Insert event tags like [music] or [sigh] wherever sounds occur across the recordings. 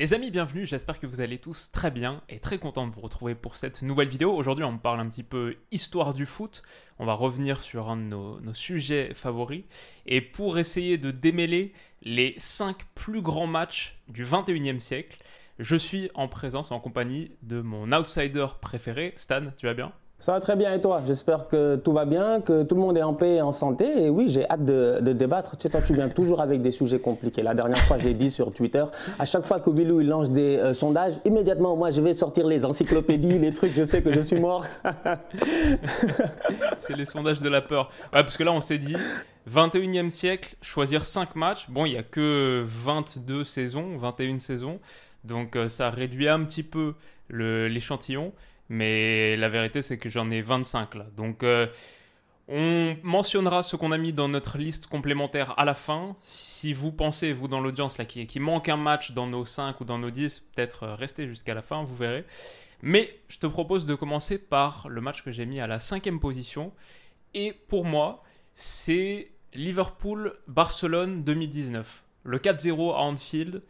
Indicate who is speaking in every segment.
Speaker 1: Les amis, bienvenue, j'espère que vous allez tous très bien et très content de vous retrouver pour cette nouvelle vidéo. Aujourd'hui, on parle un petit peu histoire du foot, on va revenir sur un de nos, sujets favoris, et pour essayer de démêler les 5 plus grands matchs du 21e siècle, je suis en présence, en compagnie de mon outsider préféré, Stan, tu vas bien?
Speaker 2: Ça va très bien et toi? J'espère que tout va bien, que tout le monde est en paix et en santé. Et oui, j'ai hâte de, débattre. Tu sais, toi, tu viens toujours avec des sujets compliqués. La dernière fois, j'ai dit sur Twitter, à chaque fois que Bilou il lance des euh, sondages, immédiatement, moi, je vais sortir les encyclopédies, les trucs, je sais que je suis mort. [laughs]
Speaker 1: C'est les sondages de la peur. Parce que là, on s'est dit, 21e siècle, choisir 5 matchs. Bon, il n'y a que 22 saisons, 21 saisons. Donc euh, ça réduit un petit peu l'échantillon. Mais la vérité, c'est que j'en ai 25 là. Donc euh, on mentionnera ce qu'on a mis dans notre liste complémentaire à la fin. Si vous pensez, vous dans l'audience, là, qu'il qu'il manque un match dans nos 5 ou dans nos 10, peut-être euh, restez jusqu'à la fin, vous verrez. Mais je te propose de commencer par le match que j'ai mis à la cinquième position. Et pour moi, c'est Liverpool-Barcelone 2019. Le 4-0 à Anfield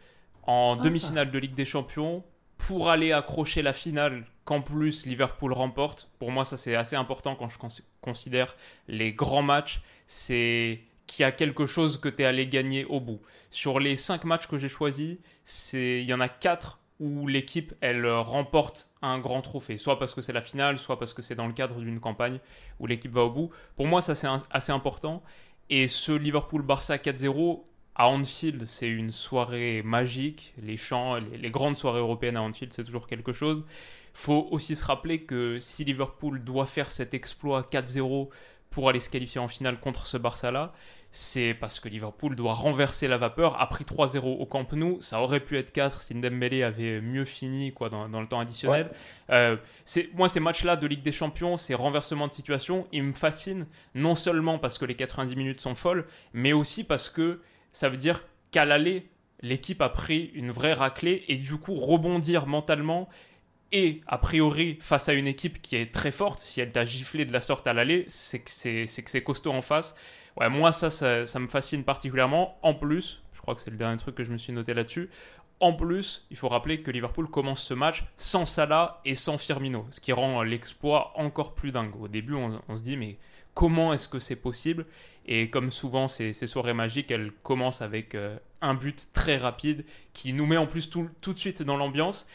Speaker 1: en demi-finale de Ligue des Champions pour aller accrocher la finale qu'en plus Liverpool remporte. Pour moi, ça c'est assez important quand je cons- considère les grands matchs. C'est qu'il y a quelque chose que tu es allé gagner au bout. Sur les 5 matchs que j'ai choisis, il y en a 4 où l'équipe elle euh, remporte un grand trophée, soit parce que c'est la finale, soit parce que c'est dans le cadre d'une campagne où l'équipe va au bout. Pour moi, ça c'est assez important. Et ce Liverpool-Barça 4-0 à Anfield, c'est une soirée magique. Les chants, les, les grandes soirées européennes à Anfield, c'est toujours quelque chose. Faut aussi se rappeler que si Liverpool doit faire cet exploit 4-0 pour aller se qualifier en finale contre ce Barça-là, c'est parce que Liverpool doit renverser la vapeur. A pris 3-0 au Camp Nou, ça aurait pu être 4 si Dembélé avait mieux fini quoi, dans, dans le temps additionnel. Euh, moi, ces matchs-là de Ligue des Champions, ces renversements de situation, ils me fascinent non seulement parce que les 90 minutes sont folles, mais aussi parce que ça veut dire qu'à l'aller, l'équipe a pris une vraie raclée et du coup rebondir mentalement et a priori face à une équipe qui est très forte, si elle t'a giflé de la sorte à l'aller, c'est que c'est, costaud en face. Ouais, moi ça, ça, me fascine particulièrement. En plus, je crois que c'est le dernier truc que je me suis noté là-dessus. En plus, il faut rappeler que Liverpool commence ce match sans Salah et sans Firmino, ce qui rend l'exploit encore plus dingue. Au début, on, on se dit mais comment est-ce que c'est possible? Et comme souvent, ces, ces soirées magiques, elles commencent avec euh, un but très rapide qui nous met en plus tout, tout de suite dans l'ambiance.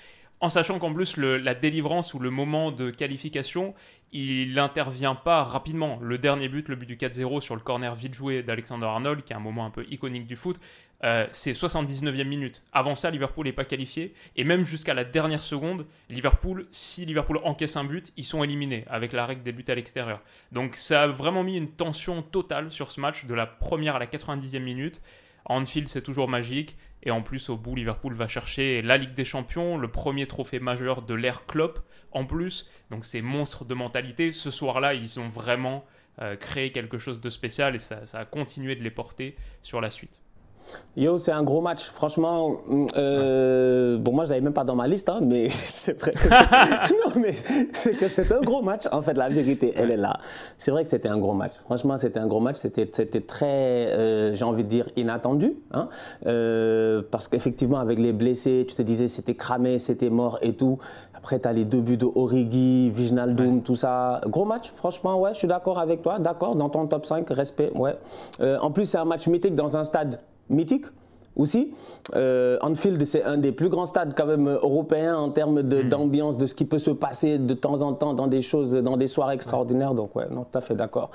Speaker 1: En sachant qu'en plus, la délivrance ou le moment de qualification, il n'intervient pas rapidement. Le dernier but, le but du 4-0 sur le corner vite joué d'Alexander Arnold, qui est un moment un peu iconique du foot, euh, c'est 79e minute. Avant ça, Liverpool n'est pas qualifié. Et même jusqu'à la dernière seconde, Liverpool, si Liverpool encaisse un but, ils sont éliminés avec la règle des buts à l'extérieur. Donc ça a vraiment mis une tension totale sur ce match, de la première à la 90e minute. Anfield, c'est toujours magique. Et en plus, au bout, Liverpool va chercher la Ligue des Champions, le premier trophée majeur de l'ère Klopp en plus. Donc, ces monstres de mentalité, ce soir-là, ils ont vraiment euh, créé quelque chose de spécial et ça, ça a continué de les porter sur la suite.
Speaker 2: Yo, c'est un gros match. Franchement, euh, bon, moi, je l'avais même pas dans ma liste, hein, mais [laughs] c'est vrai. que- [laughs] non, mais c'est que c'est un gros match. En fait, la vérité, elle est là. C'est vrai que c'était un gros match. Franchement, c'était un gros match. C'était, c'était très, euh, j'ai envie de dire, inattendu, hein, euh, parce qu'effectivement, avec les blessés, tu te disais, c'était cramé, c'était mort et tout. Après, tu as les deux buts de Origi, Viginaldum, tout ça. Gros match, franchement, ouais, je suis d'accord avec toi. D'accord, dans ton top 5, respect, ouais. En plus, c'est un match mythique dans un stade mythique aussi. Euh, Anfield, c'est un des plus grands stades quand même européens en termes de- d'ambiance, de ce qui peut se passer de temps en temps dans des choses, dans des soirées extraordinaires. Donc ouais, non, tout à fait d'accord.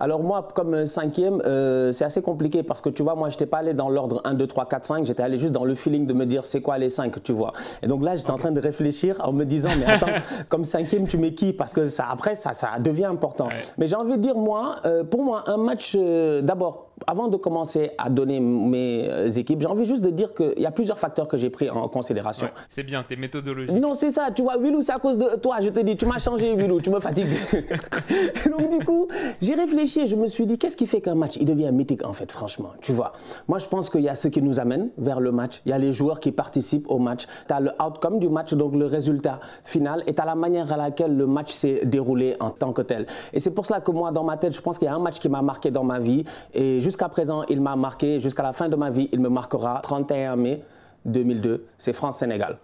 Speaker 2: Alors moi, comme euh, cinquième, euh, c'est assez compliqué parce que tu vois, moi, je n'étais pas allé dans l'ordre 1, 2, 3, 4, 5. J'étais allé juste dans le feeling de me dire c'est quoi les 5, tu vois. Et donc là, j'étais en train de réfléchir en me disant, mais attends, [laughs] comme cinquième, tu mets qui? Parce que ça, après, ça, ça devient important.
Speaker 1: Ouais.
Speaker 2: Mais j'ai envie de dire, moi, euh, pour moi, un match, d'abord, avant de commencer à donner mes équipes, j'ai envie juste de dire qu'il y a plusieurs facteurs que j'ai pris en considération.
Speaker 1: c'est bien, tes méthodologies.
Speaker 2: Non, c'est ça, tu vois, Willou, c'est à cause de toi, je te dis, tu m'as changé, Willou, tu me fatigues. [laughs] Donc, du coup, j'ai réfléchi et je me suis dit, qu'est-ce qui fait qu'un match, il devient mythique, en fait, franchement, tu vois? Moi, je pense qu'il y a ce qui nous amène vers le match, il y a les joueurs qui participent au match, tu as le outcome du match, donc le résultat final, et tu as la manière à laquelle le match s'est déroulé en tant que tel. Et c'est pour cela que moi, dans ma tête, je pense qu'il y a un match qui m'a marqué dans ma vie, et jusqu'à présent, il m'a marqué, jusqu'à la fin de ma vie, il me marquera 31 mai 2002, c'est France-Sénégal.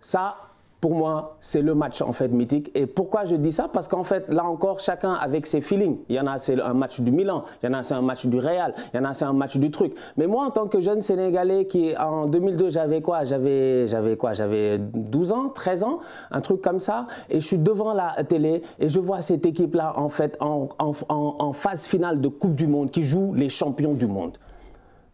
Speaker 2: Ça, pour moi, c'est le match en fait mythique. Et pourquoi je dis ça? Parce qu'en fait, là encore, chacun avec ses feelings. Il y en a, c'est un match du Milan. Il y en a, c'est un match du Real. Il y en a, c'est un match du truc. Mais moi, en tant que jeune Sénégalais qui, en 2002, j'avais quoi? J'avais, quoi? J'avais 12 ans, 13 ans, un truc comme ça. Et je suis devant la télé et je vois cette équipe-là, en fait, en phase finale de Coupe du Monde, qui joue les champions du monde.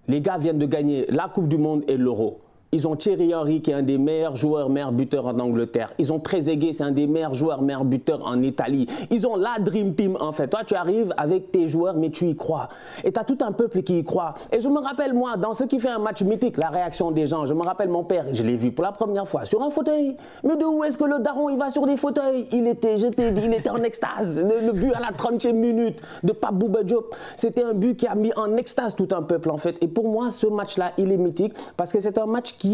Speaker 2: Les gars viennent de gagner la Coupe du Monde et l'Euro. Ils ont Thierry Henry qui est un des meilleurs joueurs, meilleurs buteurs en Angleterre. Ils ont Trezeguet, c'est un des meilleurs joueurs, meilleurs buteurs en Italie. Ils ont la Dream Team en fait. Toi, tu arrives avec tes joueurs, mais tu y crois. Et tu as tout un peuple qui y croit. Et je me rappelle, moi, dans ce qui fait un match mythique, la réaction des gens. Je me rappelle mon père, je l'ai vu pour la première fois sur un fauteuil. Mais de où est-ce que le daron, il va sur des fauteuils? Il était, j'étais, il était en extase. Le, but à la 30e minute de Pape Bouba Diop, c'était un but qui a mis en extase tout un peuple en fait. Et pour moi, ce match-là, il est mythique parce que c'est un match qui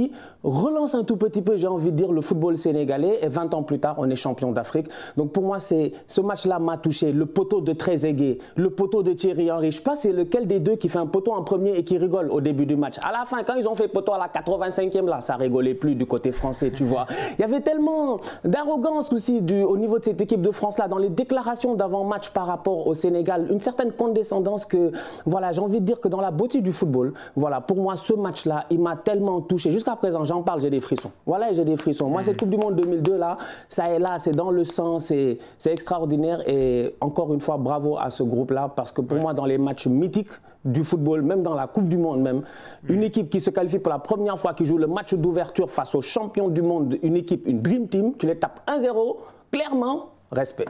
Speaker 2: relance un tout petit peu, j'ai envie de dire, le football sénégalais. Et 20 ans plus tard, on est champion d'Afrique. Donc pour moi, c'est ce match-là m'a touché. Le poteau de Trezeguet, le poteau de Thierry Henry. Je sais pas c'est lequel des deux qui fait un poteau en premier et qui rigole au début du match. À la fin, quand ils ont fait poteau à la 85e, là, ça rigolait plus du côté français, tu vois. Il y avait tellement d'arrogance aussi au niveau de cette équipe de France-là, dans les déclarations d'avant-match par rapport au Sénégal, une certaine condescendance que, voilà, j'ai envie de dire que dans la beauté du football, voilà, pour moi, ce match-là, il m'a tellement touché. Jusqu'à présent, j'en parle, j'ai des frissons. Voilà, j'ai des frissons. Moi, cette Coupe du Monde 2002, là, ça est là, c'est dans le sang, c'est extraordinaire. Et encore une fois, bravo à ce groupe-là, parce que pour moi, dans les matchs mythiques, du football, même dans la Coupe du Monde même. Une équipe qui se qualifie pour la première fois, qui joue le match d'ouverture face aux champions du monde, une équipe, une Dream Team, tu les tapes 1-0, clairement, respect.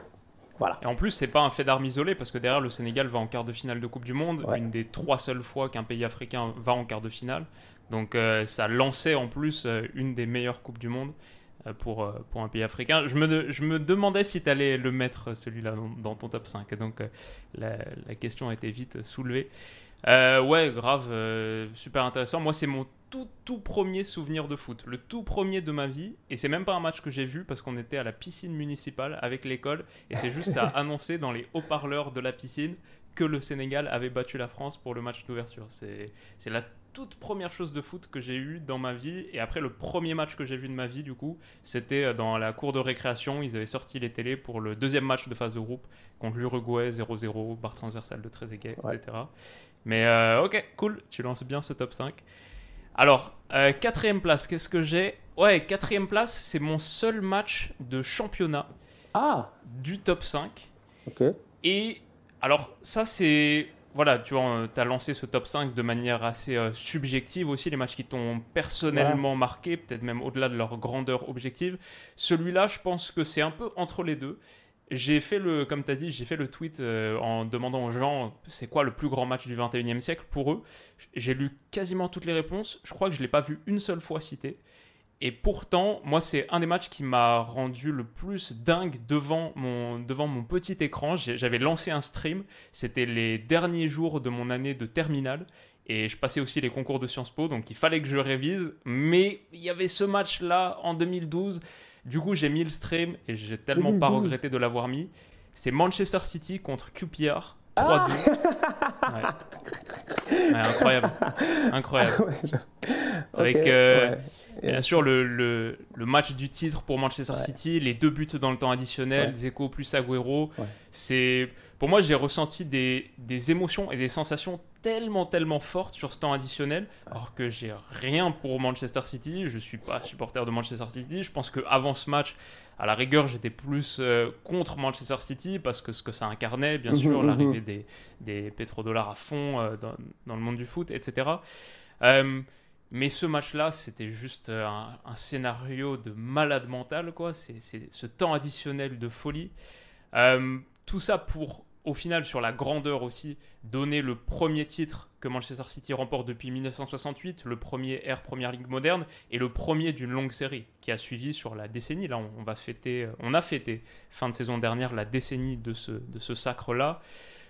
Speaker 2: Voilà.
Speaker 1: Et en plus, c'est pas un fait d'armes isolé parce que derrière, le Sénégal va en quart de finale de Coupe du Monde, une des trois seules fois qu'un pays africain va en quart de finale. Donc euh, ça lançait en plus euh, une des meilleures Coupes du Monde euh, pour, pour un pays africain. Je me, je me demandais si tu allais le mettre, celui-là, dans, ton top 5. Donc la, la, question a été vite soulevée. ouais, grave, super intéressant. Moi, c'est mon tout, tout premier souvenir de foot, le tout premier de ma vie. Et c'est même pas un match que j'ai vu parce qu'on était à la piscine municipale avec l'école. Et c'est juste à [laughs] annoncer dans les haut-parleurs de la piscine que le Sénégal avait battu la France pour le match d'ouverture. C'est la toute première chose de foot que j'ai eue dans ma vie. Et après, le premier match que j'ai vu de ma vie, du coup, c'était euh, dans la cour de récréation. Ils avaient sorti les télés pour le deuxième match de phase de groupe contre l'Uruguay 0-0, barre transversale de Trezeguet, etc. Mais euh, ok, cool, tu lances bien ce top 5. Alors, euh, quatrième place, qu'est-ce que j'ai? Ouais, quatrième place, c'est mon seul match de championnat
Speaker 2: ah.
Speaker 1: du top 5.
Speaker 2: Ok.
Speaker 1: Et alors, ça, c'est voilà, tu vois, tu as lancé ce top 5 de manière assez euh, subjective aussi, les matchs qui t'ont personnellement marqué, peut-être même au-delà de leur grandeur objective. Celui-là, je pense que c'est un peu entre les deux. J'ai fait le, comme tu as dit, j'ai fait le tweet euh, en demandant aux gens c'est quoi le plus grand match du 21e siècle pour eux? J'ai lu quasiment toutes les réponses. Je crois que je ne l'ai pas vu une seule fois cité. Et pourtant, moi, c'est un des matchs qui m'a rendu le plus dingue devant mon, devant mon petit écran. J'avais lancé un stream. C'était les derniers jours de mon année de terminale. Et je passais aussi les concours de Sciences Po, donc il fallait que je révise. Mais il y avait ce match-là en 2012. Du coup, j'ai mis le stream et j'ai tellement pas regretté de l'avoir mis. C'est Manchester City contre QPR. 3-2. Ah [laughs] incroyable. [laughs] Incroyable. Avec. Euh, Bien sûr, le, le, le, match du titre pour Manchester City, les deux buts dans le temps additionnel. Zeko plus Agüero, c'est pour moi j'ai ressenti des, des, émotions et des sensations tellement tellement fortes sur ce temps additionnel, alors que j'ai rien pour Manchester City, je suis pas supporter de Manchester City, je pense que avant ce match, à la rigueur, j'étais plus euh, contre Manchester City parce que ce que ça incarnait, bien mhm, sûr, mhm. l'arrivée des, des pétrodollars à fond euh, dans, dans, le monde du foot, etc. Euh, mais ce match-là, c'était juste euh, un, scénario de malade mental, quoi. C'est ce temps additionnel de folie. Tout ça pour au final, sur la grandeur aussi, donner le premier titre que Manchester City remporte depuis 1968, le premier Air Premier League moderne et le premier d'une longue série qui a suivi sur la décennie. Là, on, va fêter, on a fêté fin de saison dernière la décennie de ce, de ce sacre-là.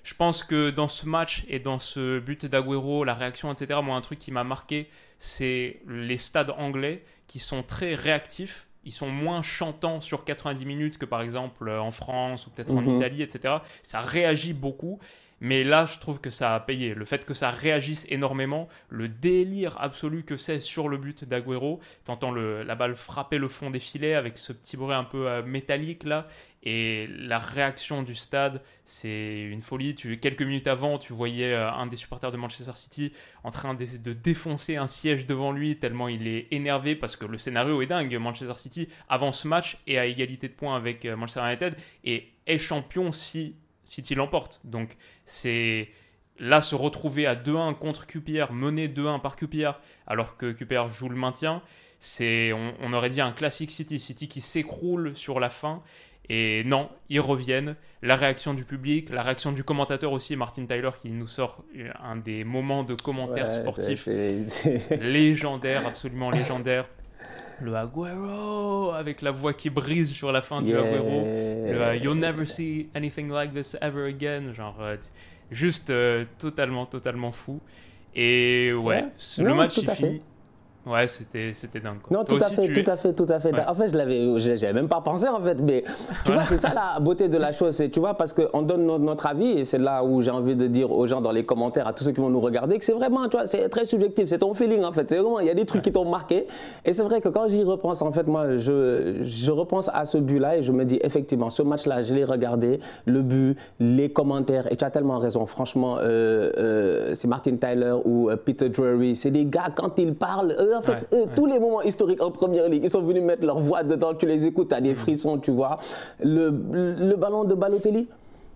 Speaker 1: Je pense que dans ce match et dans ce but d'Aguero, la réaction, etc., moi, un truc qui m'a marqué, c'est les stades anglais qui sont très réactifs ils sont moins chantants sur 90 minutes que par exemple en France ou peut-être en mhm. Italie, etc. Ça réagit beaucoup. Mais là, je trouve que ça a payé. Le fait que ça réagisse énormément, le délire absolu que c'est sur le but d'Aguero, t'entends la balle frapper le fond des filets avec ce petit bruit un peu euh, métallique là, et la réaction du stade, c'est une folie. Tu, quelques minutes avant, tu voyais euh, un des supporters de Manchester City en train de, de, défoncer un siège devant lui, tellement il est énervé parce que le scénario est dingue. Manchester City avance ce match et à égalité de points avec euh, Manchester United et est champion si City l'emporte. Donc c'est là se retrouver à 2-1 contre QPR, mené 2-1 par QPR, alors que QPR joue le maintien, c'est on, aurait dit un classique City, City qui s'écroule sur la fin. Et non, ils reviennent. La réaction du public, la réaction du commentateur aussi, Martin Tyler qui nous sort un des moments de commentaires sportifs légendaires, absolument légendaires le Aguero avec la voix qui brise sur la fin du Aguero. Le euh, You'll never see anything like this ever again. Genre, euh, juste euh, totalement, totalement fou. Et ouais, le match il finit. Ouais, c'était, c'était dingue.
Speaker 2: Non, tout à, fait, tout à fait, tout à fait, En fait, je l'avais, j'avais même pas pensé en fait, mais tu vois, c'est ça la beauté de la chose, c'est tu vois parce qu'on donne notre, avis et c'est là où j'ai envie de dire aux gens dans les commentaires, à tous ceux qui vont nous regarder, que c'est vraiment, tu vois, c'est très subjectif, c'est ton feeling en fait, c'est vraiment, il y a des trucs qui t'ont marqué. Et c'est vrai que quand j'y repense, en fait, moi, je, je repense à ce but-là et je me dis effectivement, ce match-là, je l'ai regardé, le but, les commentaires et tu as tellement raison, franchement, euh, euh, c'est Martin Tyler ou euh, Peter Drury, c'est des gars quand ils parlent en fait, tous les moments historiques en première ligue, ils sont venus mettre leur voix dedans, tu les écoutes, tu as des mm. frissons, tu vois. Le, le ballon de Balotelli,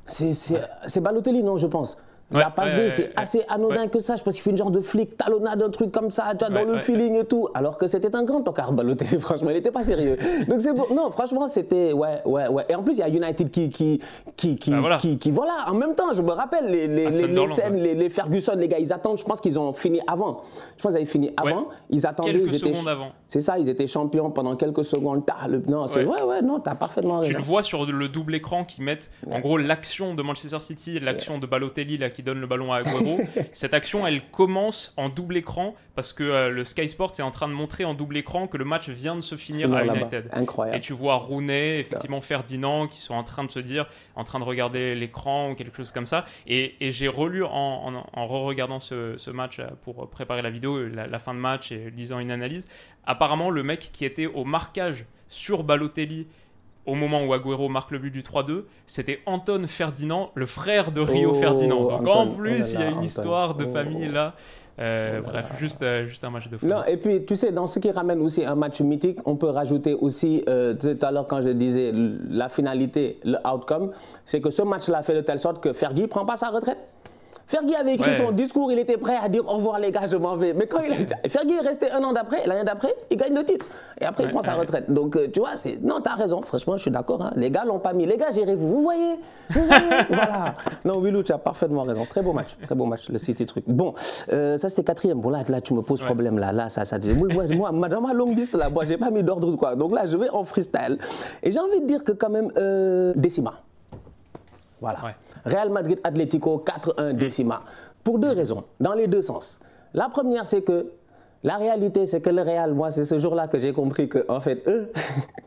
Speaker 2: c'est Balotelli, non, je pense. La passe D, c'est assez anodin que ça. Je pense qu'il fait une genre de flic, talonnade, un truc comme ça, tu vois, dans le feeling et tout. Alors que c'était un grand tocard, Balotelli, [laughs] franchement, il n'était pas sérieux. Donc c'est bon. Non, franchement, c'était. Ouais, ouais, ouais. Et en plus, il y a United qui. Qui, qui, qui, bah, voilà. qui, voilà. En même temps, je me rappelle les, les, les, les scènes, les, Ferguson, les gars, ils attendent. Je pense qu'ils ont fini avant. Je pense qu'ils avaient fini avant. Ils attendaient.
Speaker 1: Quelques
Speaker 2: ils
Speaker 1: secondes avant.
Speaker 2: C'est ça, ils étaient champions pendant quelques secondes. Le... Non, c'est. Ouais, ouais, non, t'as parfaitement raison.
Speaker 1: Tu le vois sur le double écran qui mettent, en gros, l'action de Manchester City, l'action de Balotelli, là, qui donne le ballon à [laughs] Cette action, elle commence en double écran parce que euh, le Sky Sports est en train de montrer en double écran que le match vient de se finir à United.
Speaker 2: Incroyable.
Speaker 1: Et tu vois Rooney, effectivement Ferdinand, qui sont en train de se dire, en train de regarder l'écran ou quelque chose comme ça. Et, j'ai relu en, en, re-regardant ce, match euh, pour préparer la vidéo, la, la fin de match et lisant une analyse. Apparemment, le mec qui était au marquage sur Balotelli au moment où Agüero marque le but du 3-2, c'était Anton Ferdinand, le frère de Rio oh, Ferdinand. Donc en plus, il y a une histoire de famille là. Euh, oh bref, juste, euh, juste un match de foot.
Speaker 2: Non, et puis, tu sais, dans ce qui ramène aussi un match mythique, on peut rajouter aussi, euh, tout à l'heure quand je disais la finalité, le outcome, c'est que ce match-là fait de telle sorte que Fergie ne prend pas sa retraite. Fergie avait écrit son discours, il était prêt à dire au revoir les gars, je m'en vais. Mais quand il a... Fergie est resté un an d'après, l'année d'après, il gagne le titre. Et après, il prend sa retraite. Donc, euh, tu vois, c'est. Non, t'as raison, franchement, je suis d'accord. Hein. Les gars l'ont pas mis. Les gars, gérez-vous. Vous voyez Vous voyez [laughs] Voilà. Non, Willou, tu as parfaitement raison. Très beau match. Très beau match, le City truc. Bon, euh, ça c'était quatrième. Bon, là, là, tu me poses problème. Là, là, ça, ça. Moi, dans ma longue liste, là, moi, j'ai pas mis d'ordre, quoi. Donc là, je vais en freestyle. Et j'ai envie de dire que, quand même, euh, Décima. Voilà. Real Madrid Atlético 4-1 Décima. Pour deux raisons, dans les deux sens. La première, c'est que la réalité, c'est que le Real, moi, c'est ce jour-là que j'ai compris que, en fait, eux, [laughs]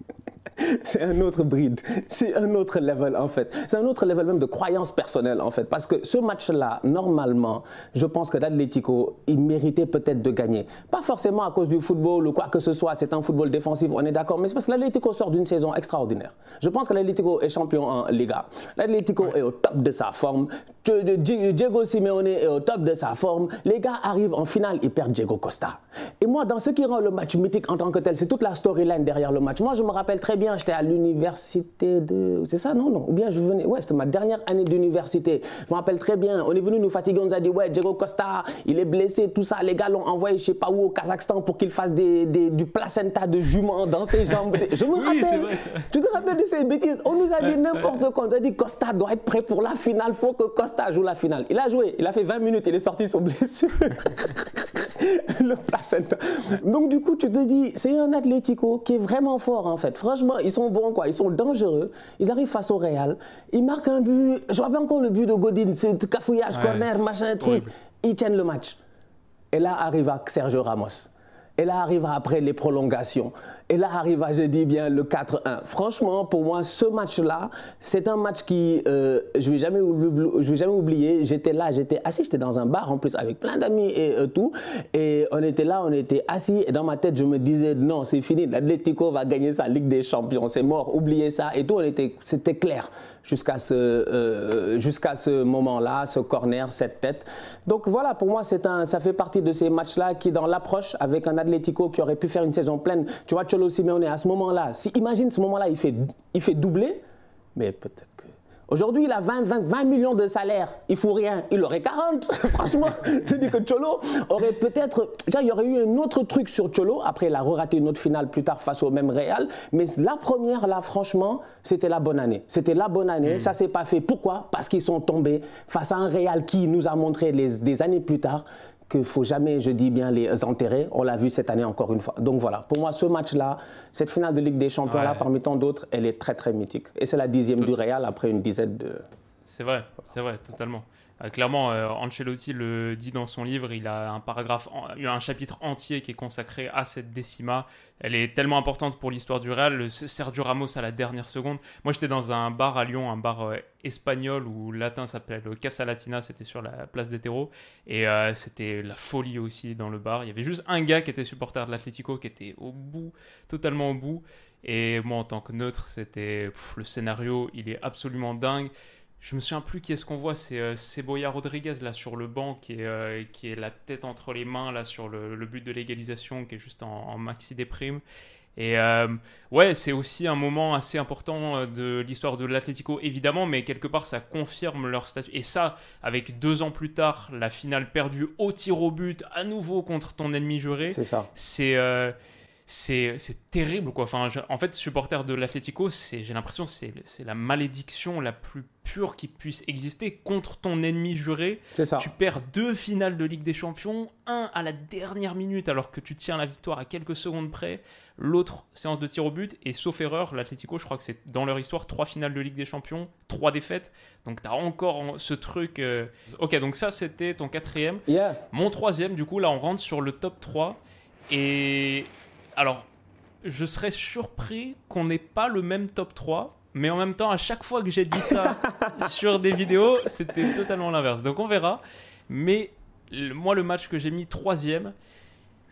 Speaker 2: [laughs] c'est un autre bride, c'est un autre level en fait. C'est un autre level même de croyance personnelle en fait. Parce que ce match-là, normalement, je pense que l'Atlético, il méritait peut-être de gagner. Pas forcément à cause du football ou quoi que ce soit, c'est un football défensif, on est d'accord, mais c'est parce que l'Atlético sort d'une saison extraordinaire. Je pense que l'Atlético est champion en Liga. L'Atlético est au top de sa forme. Diego Simeone est au top de sa forme. Les gars arrivent en finale, ils perdent Diego Costa. Et moi, dans ce qui rend le match mythique en tant que tel, c'est toute la storyline derrière le match. Moi, je me rappelle très bien j'étais à l'université de. C'est ça, non, non Ou bien je venais. Ouais, c'était ma dernière année d'université. Je me rappelle très bien. On est venu nous fatiguer. On nous a dit, ouais, Diego Costa, il est blessé, tout ça. Les gars l'ont envoyé, je sais pas où, au Kazakhstan pour qu'il fasse des, du placenta de jument dans ses jambes. [laughs] Je me
Speaker 1: oui,
Speaker 2: rappelle.
Speaker 1: Vrai,
Speaker 2: tu te rappelles de ces bêtises? On nous a dit n'importe quoi. On nous a dit, Costa doit être prêt pour la finale. faut que Costa joue la finale. Il a joué. Il a fait 20 minutes. Il est sorti son blessure. [laughs] le placenta. Donc, du coup, tu te dis, c'est un Atlético qui est vraiment fort, en fait. Franchement, ils sont bons, quoi. Ils sont dangereux. Ils arrivent face au Real. Ils marquent un but. Je vois pas encore le but de Godin. C'est cafouillage, corner, machin, truc. Ils tiennent le match. Et là arrive Sergio Ramos. Et là arrivera après les prolongations. Et là arriva, je dis bien, le 4-1. Franchement, pour moi, ce match-là, c'est un match qui, euh, je ne vais, jamais vais jamais oublier. J'étais là, j'étais assis, j'étais dans un bar en plus avec plein d'amis et euh, tout. Et on était là, on était assis. Et dans ma tête, je me disais, non, c'est fini. L'Atlético va gagner sa Ligue des Champions. C'est mort, oubliez ça. Et tout, c'était clair jusqu'à ce, euh, ce moment-là, ce corner, cette tête. Donc voilà, pour moi, un, ça fait partie de ces matchs-là qui, dans l'approche, avec un Atlético qui aurait pu faire une saison pleine, tu vois, Cholo Simeone, à ce moment-là, si, imagine ce moment-là, il fait, il fait doubler, mais peut-être Aujourd'hui, il a 20, 20, 20, millions de salaire. Il faut rien. Il aurait 40. [laughs] Franchement, tu dis que Cholo aurait peut-être. Il y aurait eu un autre truc sur Cholo. Après, il a raté une autre finale plus tard face au même Real. Mais la première, là, franchement, c'était la bonne année. C'était la bonne année. Mm. Ça s'est pas fait. Pourquoi? Parce qu'ils sont tombés face à un Real qui nous a montré les, des années plus tard qu'il ne faut jamais, je dis bien, les enterrer. On l'a vu cette année encore une fois. Donc voilà, pour moi, ce match-là, cette finale de Ligue des Champions-là, parmi tant d'autres, elle est très très mythique. Et c'est la dixième du Real après une dizaine de...
Speaker 1: C'est vrai, c'est vrai, totalement. Euh, clairement, euh, Ancelotti le dit dans son livre, il a un paragraphe, un chapitre entier qui est consacré à cette décima. Elle est tellement importante pour l'histoire du Real. Sergio Ramos à la dernière seconde. Moi, j'étais dans un bar à Lyon, un bar euh, espagnol ou latin s'appelle Casa Latina, c'était sur la place des terreaux. Et c'était la folie aussi dans le bar. Il y avait juste un gars qui était supporter de l'Atlético, qui était au bout, totalement au bout. Et moi, en tant que neutre, c'était le scénario, il est absolument dingue. Je me souviens plus qui est-ce qu'on voit, c'est euh, Rodriguez là sur le banc qui est, euh, qui est la tête entre les mains là sur le, but de l'égalisation qui est juste en, maxi déprime. Et euh, ouais, c'est aussi un moment assez important de l'histoire de l'Atlético, évidemment, mais quelque part ça confirme leur statut. Et ça, avec deux ans plus tard, la finale perdue au tir au but, à nouveau contre ton ennemi juré.
Speaker 2: C'est ça.
Speaker 1: C'est c'est terrible quoi. Enfin, en fait, supporter de l'Atlético, j'ai l'impression c'est c'est la malédiction la plus pure qui puisse exister contre ton ennemi juré.
Speaker 2: Ça.
Speaker 1: Tu perds deux finales de Ligue des Champions, un à la dernière minute alors que tu tiens la victoire à quelques secondes près, l'autre séance de tir au but et sauf erreur, l'Atlético, je crois que c'est dans leur histoire trois finales de Ligue des Champions, trois défaites. Donc tu as encore ce truc. Euh, ok, donc ça c'était ton quatrième. Mon troisième, du coup là on rentre sur le top 3 et alors, je serais surpris qu'on n'ait pas le même top 3. Mais en même temps, à chaque fois que j'ai dit ça [laughs] sur des vidéos, c'était totalement l'inverse. Donc on verra. Mais moi, le match que j'ai mis troisième,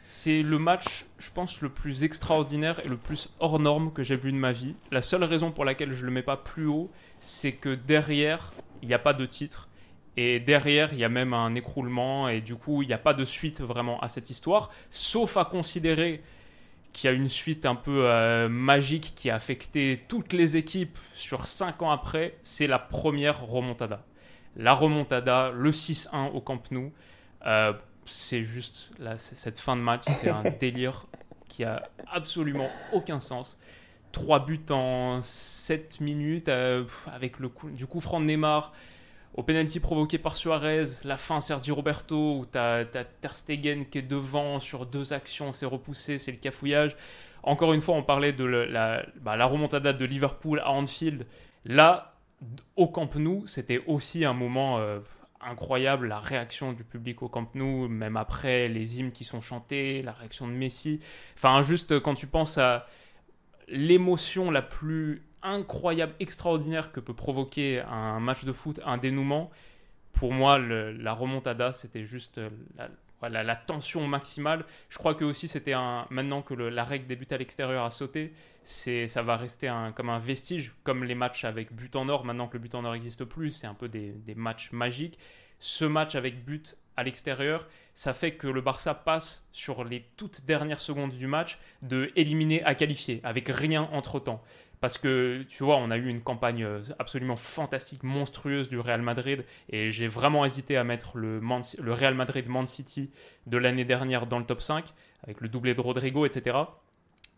Speaker 1: c'est le match, je pense, le plus extraordinaire et le plus hors norme que j'ai vu de ma vie. La seule raison pour laquelle je ne le mets pas plus haut, c'est que derrière, il n'y a pas de titre. Et derrière, il y a même un écroulement. Et du coup, il n'y a pas de suite vraiment à cette histoire. Sauf à considérer qui a une suite un peu euh, magique qui a affecté toutes les équipes sur 5 ans après, c'est la première remontada. La remontada, le 6-1 au Camp Nou, euh, c'est juste là, cette fin de match, c'est un [laughs] délire qui a absolument aucun sens. 3 buts en 7 minutes euh, avec le coup, du coup franc de Neymar au penalty provoqué par Suarez, la fin Sergi Roberto, où tu as, Ter Stegen qui est devant sur deux actions, c'est repoussé, c'est le cafouillage. Encore une fois, on parlait de la, bah, la remontada de Liverpool à Anfield. Là, au Camp Nou, c'était aussi un moment euh, incroyable, la réaction du public au Camp Nou, même après les hymnes qui sont chantés, la réaction de Messi. Enfin, juste quand tu penses à l'émotion la plus incroyable, extraordinaire que peut provoquer un match de foot, un dénouement, pour moi, la remontada, c'était juste euh, la, tension maximale. Je crois que aussi, c'était un. Maintenant que la règle des buts à l'extérieur a sauté, ça va rester comme un vestige, comme les matchs avec but en or. Maintenant que le but en or n'existe plus, c'est un peu des, matchs magiques. Ce match avec but à l'extérieur, ça fait que le Barça passe sur les toutes dernières secondes du match de éliminer à qualifier, avec rien entre-temps. Parce que tu vois, on a eu une campagne euh, absolument fantastique, monstrueuse du Real Madrid, et j'ai vraiment hésité à mettre le, Real Madrid-Man City de l'année dernière dans le top 5, avec le doublé de Rodrigo, etc.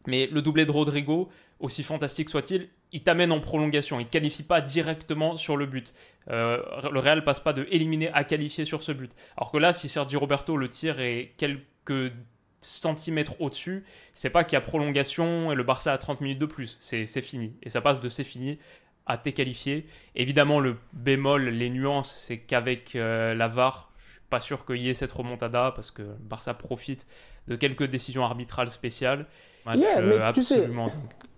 Speaker 1: Mais le doublé de Rodrigo, aussi fantastique soit-il, il t'amène en prolongation. Il ne qualifie pas directement sur le but. Euh, le Real passe pas de éliminer à qualifier sur ce but. Alors que là, si Sergio Roberto le tire et quelques centimètres au-dessus, c'est pas qu'il y a prolongation et le Barça a 30 minutes de plus. C'est fini. Et ça passe de c'est fini à t'es. Évidemment, le bémol, les nuances, c'est qu'avec euh, la VAR, je suis pas sûr qu'il y ait cette remontada parce que le Barça profite de quelques décisions arbitrales spéciales.
Speaker 2: Match, euh, absolument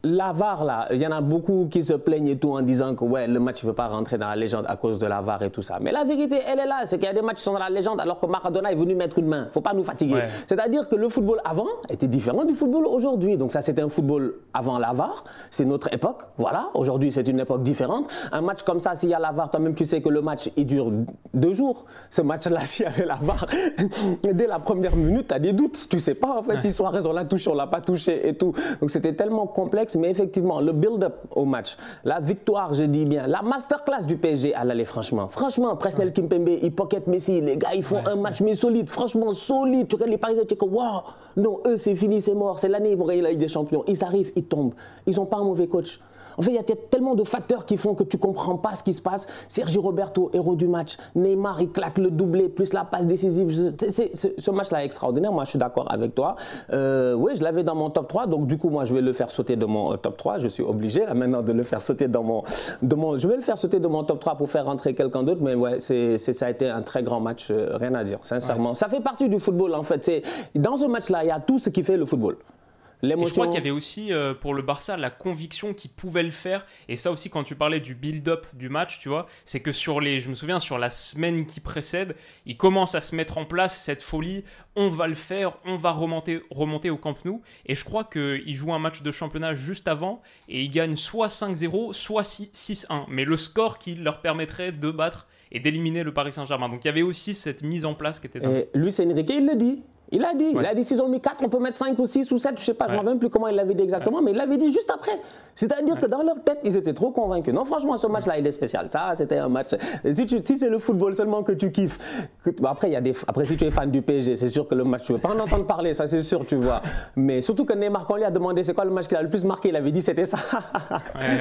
Speaker 2: la VAR, là, il y en a beaucoup qui se plaignent et tout en disant que ouais, le match ne peut pas rentrer dans la légende à cause de la VAR et tout ça. Mais la vérité, elle est là, c'est qu'il y a des matchs qui sont dans la légende alors que Maradona est venu mettre une main. faut pas nous fatiguer. C'est-à-dire que le football avant était différent du football aujourd'hui. Donc ça, c'était un football avant la VAR. C'est notre époque. Voilà. Aujourd'hui, c'est une époque différente. Un match comme ça, s'il y a la VAR, toi-même, tu sais que le match, il dure deux jours. Ce match-là, [laughs] s'il y avait la VAR, [laughs] dès la première minute, tu as des doutes. Tu sais pas, en fait, si Suarez, on l'a touché, on l'a pas touché et tout. Donc c'était tellement complexe mais effectivement, le build-up au match, la victoire, je dis bien, la masterclass du PSG à l'aller, franchement. Franchement, Presnel Kimpembe, il pocket Messi, les gars, ils font un match mais solide, franchement solide. Tu regardes les Parisiens, tu dis que waouh, non, eux, c'est fini, c'est mort, c'est l'année, ils vont gagner la Ligue des Champions. Ils arrivent, ils tombent. Ils n'ont pas un mauvais coach. En fait, il y a tellement de facteurs qui font que tu comprends pas ce qui se passe. Sergio Roberto, héros du match. Neymar, il claque le doublé, plus la passe décisive. ce match-là est extraordinaire. Moi, je suis d'accord avec toi. Euh, oui, je l'avais dans mon top 3. Donc, du coup, moi, je vais le faire sauter de mon euh, top 3. Je suis obligé, là, maintenant, de le faire sauter dans mon, de mon. Je vais le faire sauter de mon top 3 pour faire rentrer quelqu'un d'autre. Mais ouais, c'est, ça a été un très grand match. Euh, rien à dire, sincèrement. Ça fait partie du football, en fait. Dans ce match-là, il y a tout ce qui fait le football.
Speaker 1: Et je crois qu'il y avait aussi euh, pour le Barça la conviction qu'il pouvait le faire. Et ça aussi, quand tu parlais du build-up du match, tu vois, c'est que sur les, je me souviens, sur la semaine qui précède, il commence à se mettre en place cette folie. On va le faire, on va remonter, remonter au Camp Nou. Et je crois qu'il joue un match de championnat juste avant et il gagne soit 5-0, soit 6-1. Mais le score qui leur permettrait de battre et d'éliminer le Paris Saint-Germain. Donc il y avait aussi cette mise en place qui était.
Speaker 2: Dingue. Et Luis Enrique, il le dit. Il a dit, il a dit s'ils ont mis 4, on peut mettre 5 ou 6 ou 7, je ne sais pas, je ne me rappelle plus comment il l'avait dit exactement, mais il l'avait dit juste après. C'est-à-dire que dans leur tête, ils étaient trop convaincus. Non, franchement, ce match-là, il est spécial. Ça, c'était un match. Si, si c'est le football seulement que tu kiffes, après, il y a des, après, si tu es fan du PSG, c'est sûr que le match, tu ne veux pas en entendre parler, ça c'est sûr, tu vois. Mais surtout que Neymar, quand on lui a demandé c'est quoi le match qu'il a le plus marqué, il avait dit c'était ça.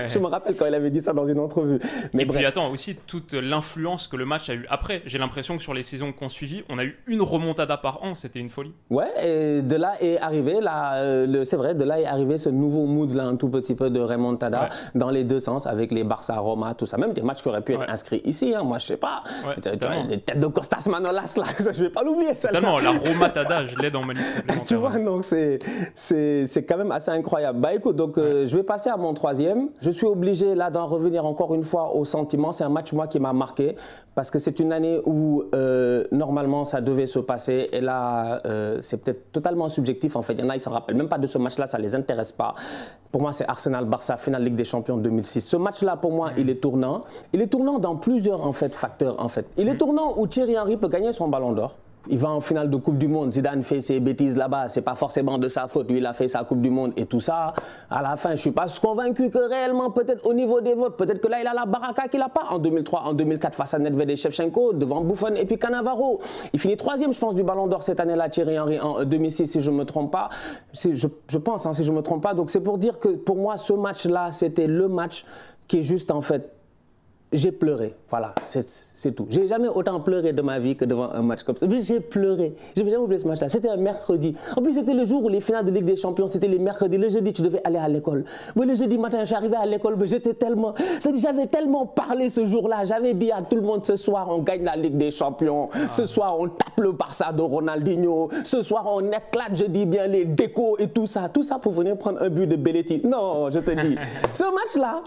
Speaker 2: je me rappelle quand il avait dit ça dans une entrevue.
Speaker 1: Mais Et puis attends, aussi toute l'influence que le match a eu après. J'ai l'impression que sur les saisons qu'on suivi, on a eu une remontada par an, c'était une folie.
Speaker 2: Ouais, et de là est arrivé, là, euh, c'est vrai, de là est arrivé ce nouveau mood là, un tout petit peu de remontada dans les deux sens avec les Barça, Roma, tout ça. Même des matchs qui auraient pu être inscrits ici, hein, moi je sais pas. les têtes de Costas Manolas là, [laughs] je vais pas l'oublier.
Speaker 1: Totalement, la Romatada, je l'ai dans ma liste [laughs]
Speaker 2: tu vois, donc c'est, c'est, quand même assez incroyable. Bah écoute, donc euh, je vais passer à mon troisième. Je suis obligé là d'en revenir encore une fois au sentiment. C'est un match moi qui m'a marqué parce que c'est une année où euh, normalement ça devait se passer et là euh, c'est peut-être totalement subjectif en fait. Il y en a, ils s'en rappellent même pas de ce match-là, ça les intéresse pas. Pour moi, c'est Arsenal-Barça, finale Ligue des Champions 2006. Ce match-là, pour moi, il est tournant. Il est tournant dans plusieurs en fait facteurs en fait. Il est tournant où Thierry Henry peut gagner son Ballon d'Or. Il va en finale de Coupe du Monde. Zidane fait ses bêtises là-bas. C'est pas forcément de sa faute. Lui, il a fait sa Coupe du Monde et tout ça. À la fin, je suis pas convaincu que réellement, peut-être au niveau des votes, peut-être que là, il a la baraka qu'il a pas en 2003, en 2004 face à Nedved et Shevchenko, devant Buffon et puis Cannavaro. Il finit troisième, je pense, du Ballon d'Or cette année-là, Thierry Henry, en 2006, si je me trompe pas. Je, je, pense, hein, si je me trompe pas. Donc, c'est pour dire que pour moi, ce match-là, c'était le match qui est juste, en fait, j'ai pleuré. Voilà, c'est tout. J'ai jamais autant pleuré de ma vie que devant un match comme ça. J'ai pleuré. Je vais jamais oublier ce match-là. C'était un mercredi. En plus, c'était le jour où les finales de Ligue des Champions, c'était les mercredis. Le jeudi, tu devais aller à l'école. Moi, le jeudi matin, je suis arrivé à l'école, mais j'étais tellement. J'avais tellement parlé ce jour-là. J'avais dit à tout le monde ce soir, on gagne la Ligue des Champions. Ce soir, on tape le Barça de Ronaldinho. Ce soir, on éclate, je dis bien, les décos et tout ça. Tout ça pour venir prendre un but de Belletti. Non, je te dis. [laughs] ce match-là.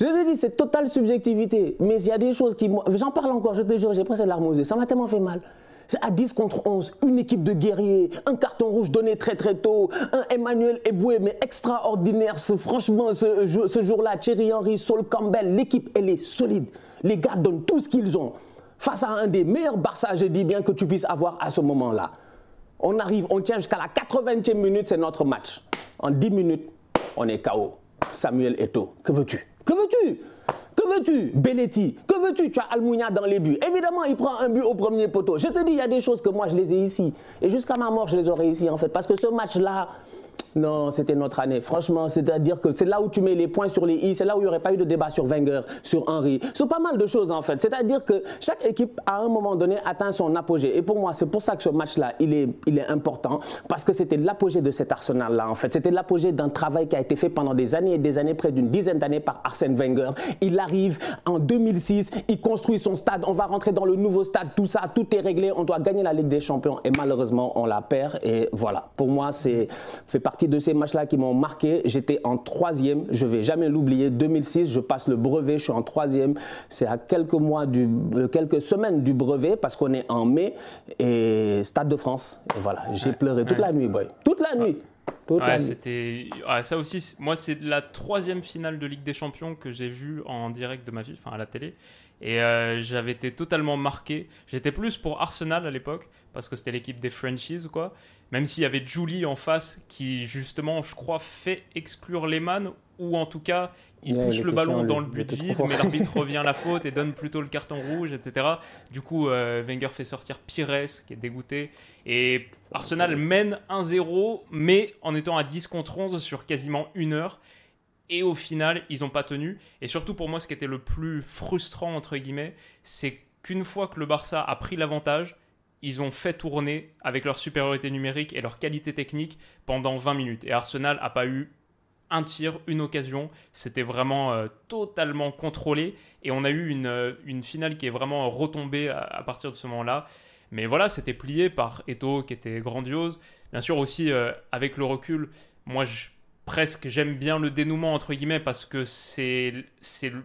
Speaker 2: Je te dis, c'est totale subjectivité. Mais il y a des choses qui. J'en parle encore, je te jure, j'ai presque larmes. Ça m'a tellement fait mal. C'est à 10 contre 11, une équipe de guerriers, un carton rouge donné très très tôt, un Emmanuel Eboué, mais extraordinaire. franchement, ce, ce jour-là, Thierry Henry, Saul Campbell, l'équipe, elle est solide. Les gars donnent tout ce qu'ils ont. Face à un des meilleurs Barça, je dis bien que tu puisses avoir à ce moment-là. On arrive, on tient jusqu'à la 80e minute, c'est notre match. En 10 minutes, on est KO. Samuel Eto'o. Que veux-tu? Que veux-tu? Que veux-tu Belletti Que veux-tu? Tu as Almunia dans les buts. Évidemment, il prend un but au premier poteau. Je te dis, il y a des choses que moi, je les ai ici. Et jusqu'à ma mort, je les aurai ici, en fait. Parce que ce match-là, non, c'était notre année. Franchement, c'est-à-dire que c'est là où tu mets les points sur les i, c'est là où il n'y aurait pas eu de débat sur Wenger, sur Henry, sur pas mal de choses en fait. C'est-à-dire que chaque équipe, à un moment donné, atteint son apogée. Et pour moi, c'est pour ça que ce match-là, il est, il est important, parce que c'était l'apogée de cet arsenal-là en fait. C'était l'apogée d'un travail qui a été fait pendant des années et des années, près d'une dizaine d'années par Arsène Wenger. Il arrive en 2006, il construit son stade, on va rentrer dans le nouveau stade, tout ça, tout est réglé, on doit gagner la Ligue des Champions et malheureusement, on la perd. Et voilà, pour moi, c'est fait partie de ces matchs-là qui m'ont marqué. J'étais en troisième, je vais jamais l'oublier. 2006, je passe le brevet, je suis en troisième. C'est à quelques mois, du, euh, quelques semaines du brevet parce qu'on est en mai et Stade de France. Et voilà, j'ai pleuré toute la nuit, boy. Toute la nuit.
Speaker 1: ouais, c'était ça aussi. Moi, c'est la troisième finale de Ligue des Champions que j'ai vue en direct de ma vie, enfin à la télé. Et euh, j'avais été totalement marqué. J'étais plus pour Arsenal à l'époque, parce que c'était l'équipe des franchises, quoi. Même s'il y avait Julie en face, qui justement, je crois, fait exclure Lehmann, ou en tout cas, il pousse le ballon dans le but vide, mais l'arbitre [laughs] revient à la faute et donne plutôt le carton rouge, etc. Du coup, euh, Wenger fait sortir Pires, qui est dégoûté. Et Arsenal mène 1-0, mais en étant à 10 contre 11 sur quasiment une heure. Et au final, ils n'ont pas tenu. Et surtout pour moi, ce qui était le plus frustrant, entre guillemets, c'est qu'une fois que le Barça a pris l'avantage, ils ont fait tourner avec leur supériorité numérique et leur qualité technique pendant 20 minutes. Et Arsenal n'a pas eu un tir, une occasion. C'était vraiment euh, totalement contrôlé. Et on a eu une, euh, finale qui est vraiment retombée à, partir de ce moment-là. Mais voilà, c'était plié par Eto qui était grandiose. Bien sûr aussi, euh, avec le recul, moi je presque j'aime bien le dénouement entre guillemets parce que c'est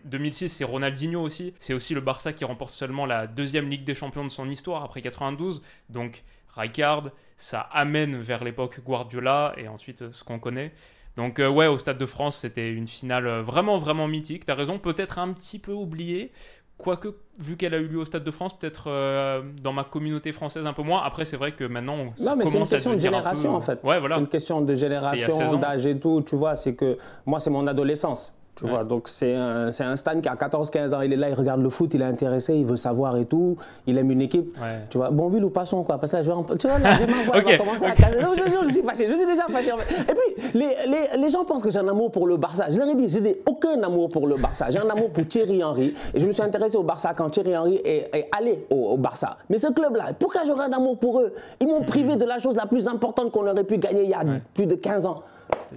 Speaker 1: 2006 c'est Ronaldinho aussi. C'est aussi le Barça qui remporte seulement la deuxième Ligue des Champions de son histoire après 92 donc Rijkaard ça amène vers l'époque Guardiola et ensuite euh, ce qu'on connaît. Donc euh, ouais au Stade de France c'était une finale euh, vraiment vraiment mythique. T'as raison peut-être un petit peu oublié Quoique, vu qu'elle a eu lieu au Stade de France, peut-être euh, dans ma communauté française un peu moins. Après, c'est vrai que maintenant, ça
Speaker 2: non, mais c'est une question de génération en fait.
Speaker 1: Ouais, voilà.
Speaker 2: C'est une question de génération, d'âge et tout. Tu vois, c'est que moi, c'est mon adolescence. Tu vois, donc c'est un, un, Stan qui a 14-15 ans, il est là, il regarde le foot, il est intéressé, il veut savoir et tout, il aime une équipe. Tu vois, bon, ou passons quoi, parce que là, je vais en... Tu vois, là, je [laughs] vais commencer à Non, je, je, je, suis fâché, je suis déjà fâché. Et puis, les, les, les gens pensent que j'ai un amour pour le Barça. Je leur ai dit, je n'ai aucun amour pour le Barça. J'ai un amour pour Thierry Henry. Et je me suis intéressé au Barça quand Thierry Henry est, est allé au, au, Barça. Mais ce club-là, pourquoi j'aurais un amour pour eux? Ils m'ont privé de la chose la plus importante qu'on aurait pu gagner il y a plus de 15 ans.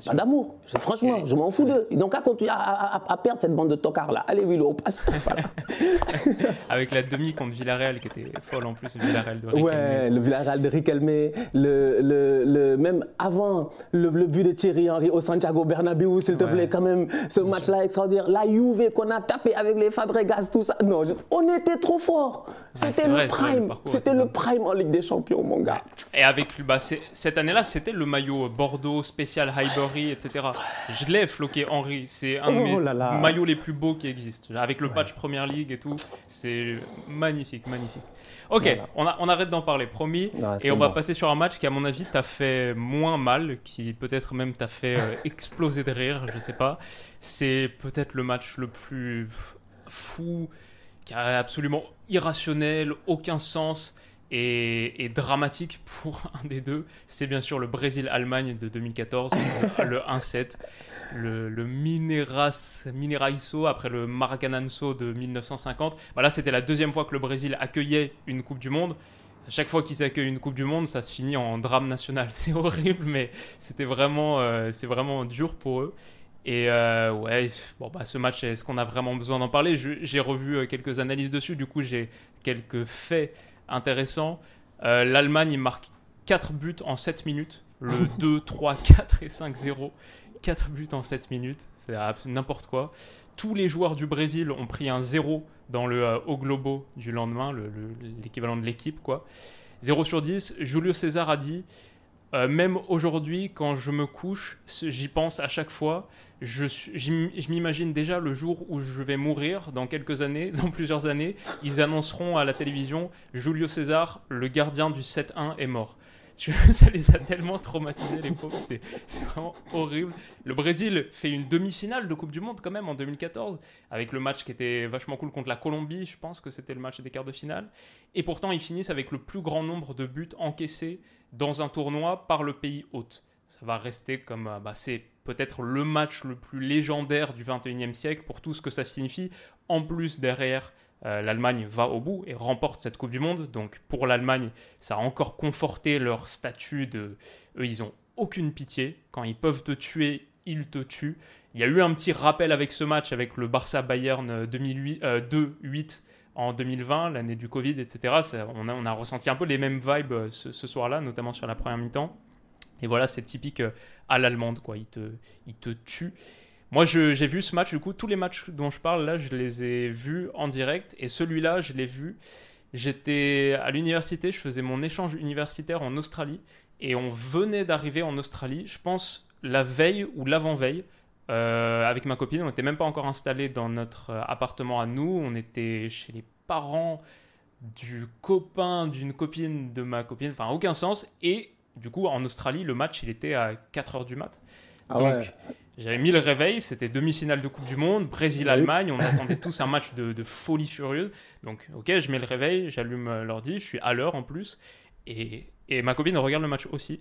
Speaker 2: Pas d'amour. Franchement, je m'en fous d'eux. Ils n'ont qu'à continuer à, perdre cette bande de tocards-là. Allez, Willow, on passe. [laughs] [laughs]
Speaker 1: Avec la demi contre Villarreal, qui était folle en plus, le Villarreal de Riquelme.
Speaker 2: Ouais, le Villarreal de Riquelme. Le, le, le, même avant le, but de Thierry Henry au Santiago Bernabéu, s'il te plaît, quand même, ce match-là extraordinaire. La Juve qu'on a tapé avec les Fabregas, tout ça. Non, on était trop fort. C'était le prime. C'était le prime en Ligue des Champions, mon gars.
Speaker 1: Et avec bah, cette année-là, c'était le maillot Bordeaux spécial Etc. Je l'ai floqué Henry. C'est un de oh mes maillots les plus beaux qui existent. Avec le patch Première Ligue et tout. C'est magnifique, magnifique. Ok, on, on, arrête d'en parler, promis. et on va passer sur un match qui, à mon avis, t'a fait moins mal, qui peut-être même t'a fait euh, [laughs] exploser de rire, je sais pas. C'est peut-être le match le plus fou, qui a absolument irrationnel, aucun sens et, dramatique pour [laughs] un des deux. C'est bien sûr le Brésil-Allemagne de 2014, [laughs] le 1-7. Le, le Mineraiso après le Maracanãso de 1950. Voilà, c'était la deuxième fois que le Brésil accueillait une Coupe du Monde. À chaque fois qu'ils accueillent une Coupe du Monde, ça se finit en drame national. [laughs] C'est horrible, mais c'était vraiment, euh, c'est vraiment dur pour eux. Et euh, ouais, bon, bah, ce match, est-ce qu'on a vraiment besoin d'en parler? J'ai revu euh, quelques analyses dessus, du coup j'ai quelques faits intéressants. Euh, L'Allemagne marque 4 buts en 7 minutes, le 2, 3, 4 et 5, 0. 4 buts en 7 minutes, c'est n'importe quoi. Tous les joueurs du Brésil ont pris un 0 dans le haut globo du lendemain, l'équivalent de l'équipe, quoi. 0 sur 10. Julio César a dit euh, même aujourd'hui, quand je me couche, j'y pense à chaque fois. Je, je m'imagine déjà le jour où je vais mourir, dans quelques années, [laughs] dans plusieurs années. Ils annonceront à la télévision Julio César, le gardien du 7-1, est mort. [laughs] ça les a tellement traumatisés, les pauvres. C'est vraiment horrible. Le Brésil fait une demi-finale de Coupe du Monde quand même en 2014, avec le match qui était vachement cool contre la Colombie. Je pense que c'était le match des quarts de finale. Et pourtant, ils finissent avec le plus grand nombre de buts encaissés dans un tournoi par le pays hôte. Ça va rester comme. Euh, bah, c'est peut-être le match le plus légendaire du 21e siècle pour tout ce que ça signifie. En plus, derrière, euh, l'Allemagne va au bout et remporte cette Coupe du Monde. Donc pour l'Allemagne, ça a encore conforté leur statut de... Eux, ils ont aucune pitié. Quand ils peuvent te tuer, ils te tuent. Il y a eu un petit rappel avec ce match, avec le Barça-Bayern 2-8 euh, en 2020, l'année du Covid, etc. on, a, ressenti un peu les mêmes vibes euh, ce, soir-là, notamment sur la première mi-temps. Et voilà, c'est typique à l'allemande, quoi. Ils te, ils te tuent. Moi, j'ai vu ce match, du coup, tous les matchs dont je parle là, je les ai vus en direct. Et celui-là, je l'ai vu. J'étais à l'université, je faisais mon échange universitaire en Australie. Et on venait d'arriver en Australie, je pense, la veille ou l'avant-veille. Euh, avec ma copine, on n'était même pas encore installé dans notre euh, appartement à nous. On était chez les parents du copain d'une copine de ma copine. Enfin, aucun sens. Et du coup, en Australie, le match, il était à 4h du mat. Ah Donc, j'avais mis le réveil, c'était demi-finale de Coupe du Monde, Brésil-Allemagne, on attendait tous un match de, folie furieuse. Donc, ok, je mets le réveil, j'allume l'ordi, je suis à l'heure en plus. Et, et, ma copine regarde le match aussi.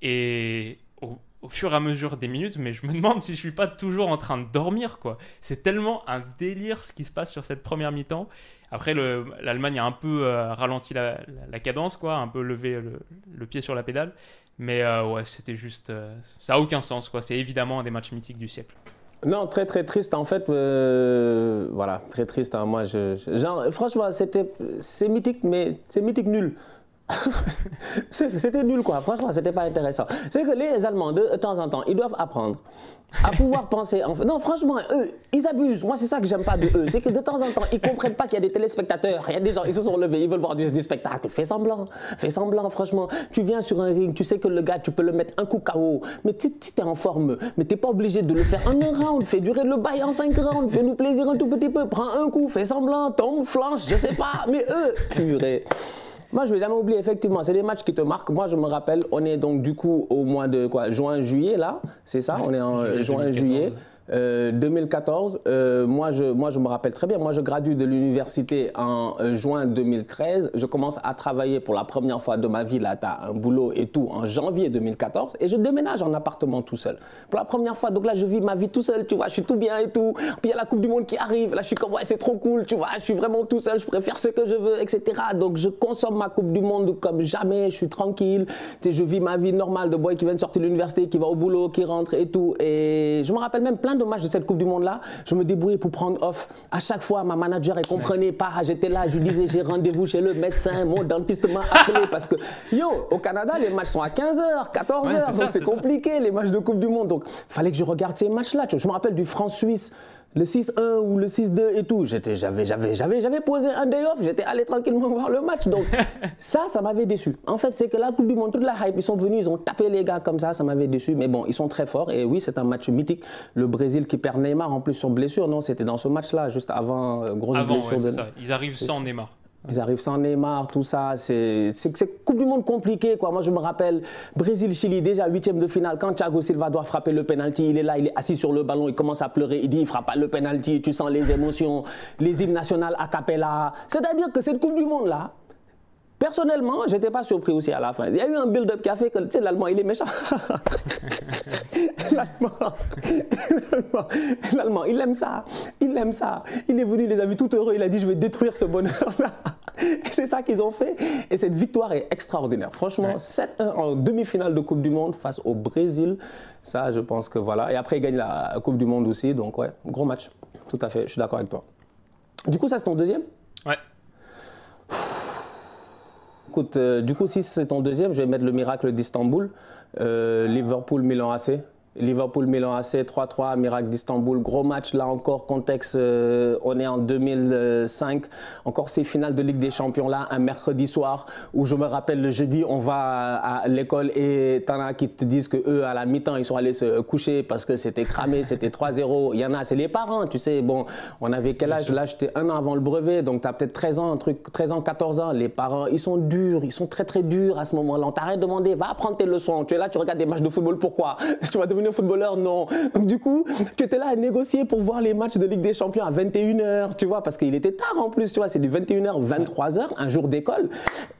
Speaker 1: Et au, au, fur et à mesure des minutes, mais je me demande si je suis pas toujours en train de dormir, quoi. C'est tellement un délire ce qui se passe sur cette première mi-temps. Après, l'Allemagne a un peu euh, ralenti la, cadence, quoi, un peu levé le, pied sur la pédale. Mais euh, ouais, c'était juste. Euh, ça n'a aucun sens, quoi. C'est évidemment un des matchs mythiques du siècle.
Speaker 2: Non, très très triste. En fait, voilà, très triste. Hein. Moi, je, genre, franchement, c'était, c'est mythique, mais c'est mythique nul. [laughs] c'était nul, quoi. Franchement, c'était pas intéressant. C'est que les Allemands, de temps en temps, ils doivent apprendre à pouvoir penser. Non, franchement, eux, ils abusent. Moi, c'est ça que j'aime pas de eux. C'est que de temps en temps, ils comprennent pas qu'il y a des téléspectateurs. Il y a des gens, ils se sont levés, ils veulent voir du, spectacle. Fais semblant. Fais semblant, franchement. Tu viens sur un ring, tu sais que le gars, tu peux le mettre un coup KO. Mais si tu es en forme, mais t'es pas obligé de le faire en un round. Fais durer le bail en cinq rounds. Fais-nous plaisir un tout petit peu. Prends un coup, fais semblant, tombe, flanche, je sais pas. Mais eux, purée. Moi, je ne vais jamais oublier, effectivement, c'est des matchs qui te marquent. Moi, je me rappelle, on est donc du coup au mois de quoi, juin, juillet, là, c'est ça? On est en juin, juillet. 2014, euh, euh, moi, je, moi je me rappelle très bien, moi je gradue de l'université en euh, juin 2013, je commence à travailler pour la première fois de ma vie, là tu as un boulot et tout, en janvier 2014, et je déménage en appartement tout seul. Pour la première fois, donc là je vis ma vie tout seul, tu vois, je suis tout bien et tout, puis il y a la Coupe du Monde qui arrive, là je suis comme, ouais c'est trop cool, tu vois, je suis vraiment tout seul, je préfère ce que je veux, etc. Donc je consomme ma Coupe du Monde comme jamais, je suis tranquille, je vis ma vie normale de boy qui vient de sortir de l'université, qui va au boulot, qui rentre et tout, et je me rappelle même plein de matchs de cette Coupe du Monde-là, je me débrouillais pour prendre off. À chaque fois, ma manager, elle comprenait pas. J'étais là, je lui disais, j'ai rendez-vous chez le médecin, mon dentiste m'a appelé. Parce que, yo, au Canada, les matchs sont à 15h, 14h, donc c'est compliqué, les matchs de Coupe du Monde. Donc, il fallait que je regarde ces matchs-là. Je me rappelle du France-Suisse le 6-1 ou le 6-2 et tout, j'étais, j'avais, j'avais, j'avais, j'avais posé un day off, j'étais allé tranquillement voir le match. Donc [laughs] ça, ça m'avait déçu. En fait, c'est que la Coupe du Monde, toute la hype, ils sont venus, ils ont tapé les gars comme ça, ça m'avait déçu. Mais bon, ils sont très forts et oui, c'est un match mythique. Le Brésil qui perd Neymar en plus sur blessure, non, c'était dans ce match-là, juste avant euh, grosse
Speaker 1: avant,
Speaker 2: blessure.
Speaker 1: de... ça. Ils arrivent sans Neymar.
Speaker 2: Ils arrivent sans Neymar, tout ça. C'est Coupe du Monde compliqué, quoi. Moi, je me rappelle Brésil-Chili, déjà huitième de finale. Quand Thiago Silva doit frapper le penalty, il est là, il est assis sur le ballon, il commence à pleurer. Il dit, il frappe pas le penalty. Tu sens les émotions, les hymnes nationales a cappella. C'est-à-dire que cette Coupe du Monde Personnellement, j'étais pas surpris aussi à la fin. Il y a eu un build-up qui a fait que tu sais, l'Allemand, il est méchant. [laughs] L'Allemand, il aime ça. Il aime ça. Il est venu, il les a vus tout heureux. Il a dit Je vais détruire ce bonheur-là. C'est ça qu'ils ont fait. Et cette victoire est extraordinaire. Franchement, 7-1 en demi-finale de Coupe du Monde face au Brésil. Ça, je pense que voilà. Et après, il gagne la Coupe du Monde aussi. Donc, ouais, gros match. Tout à fait. Je suis d'accord avec toi. Du coup, ça, c'est ton deuxième?
Speaker 1: Ouais.
Speaker 2: Euh, du coup, si c'est ton deuxième, je vais mettre le miracle d'Istanbul, euh, Liverpool, Milan AC. Liverpool-Milan AC 3-3, Miracle d'Istanbul. Gros match là encore, contexte, euh, on est en 2005. Encore ces finales de Ligue des Champions là, un mercredi soir où je me rappelle le jeudi, on va à l'école et t'en as qui te disent que eux à la mi-temps ils sont allés se coucher parce que c'était cramé, [laughs] c'était 3-0. Il y en a, c'est les parents, tu sais. Bon, on avait quel âge? Là, j'étais un an avant le brevet, donc tu as peut-être 13 ans, un truc, 13 ans, 14 ans. Les parents, ils sont durs, ils sont très très durs à ce moment-là. On t'arrête de demander, va apprendre tes leçons. Tu es là, tu regardes des matchs de football, pourquoi? [laughs] Tu vas devenir footballeur, non. du coup, tu étais là à négocier pour voir les matchs de Ligue des Champions à 21h, tu vois, parce qu'il était tard en plus, tu vois, c'est du 21h, 23h, un jour d'école.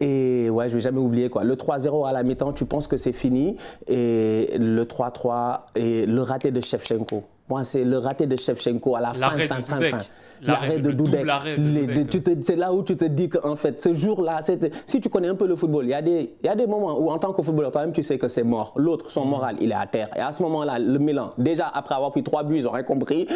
Speaker 2: Et ouais, je vais jamais oublier quoi. Le 3-0 à la mi-temps, tu penses que c'est fini? Et le 3-3 et le raté de Shevchenko. Moi, c'est le raté de Shevchenko à la fin, fin, fin, fin
Speaker 1: l'arrêt de Doudek.
Speaker 2: C'est là où tu te dis qu'en fait, ce jour-là, si tu connais un peu le football, il y, a des, il y a des moments où en tant que footballeur, toi-même, tu sais que c'est mort. L'autre, son mm. moral, il est à terre. Et à ce moment-là, le Milan, déjà après avoir pris trois buts, ils ont rien compris.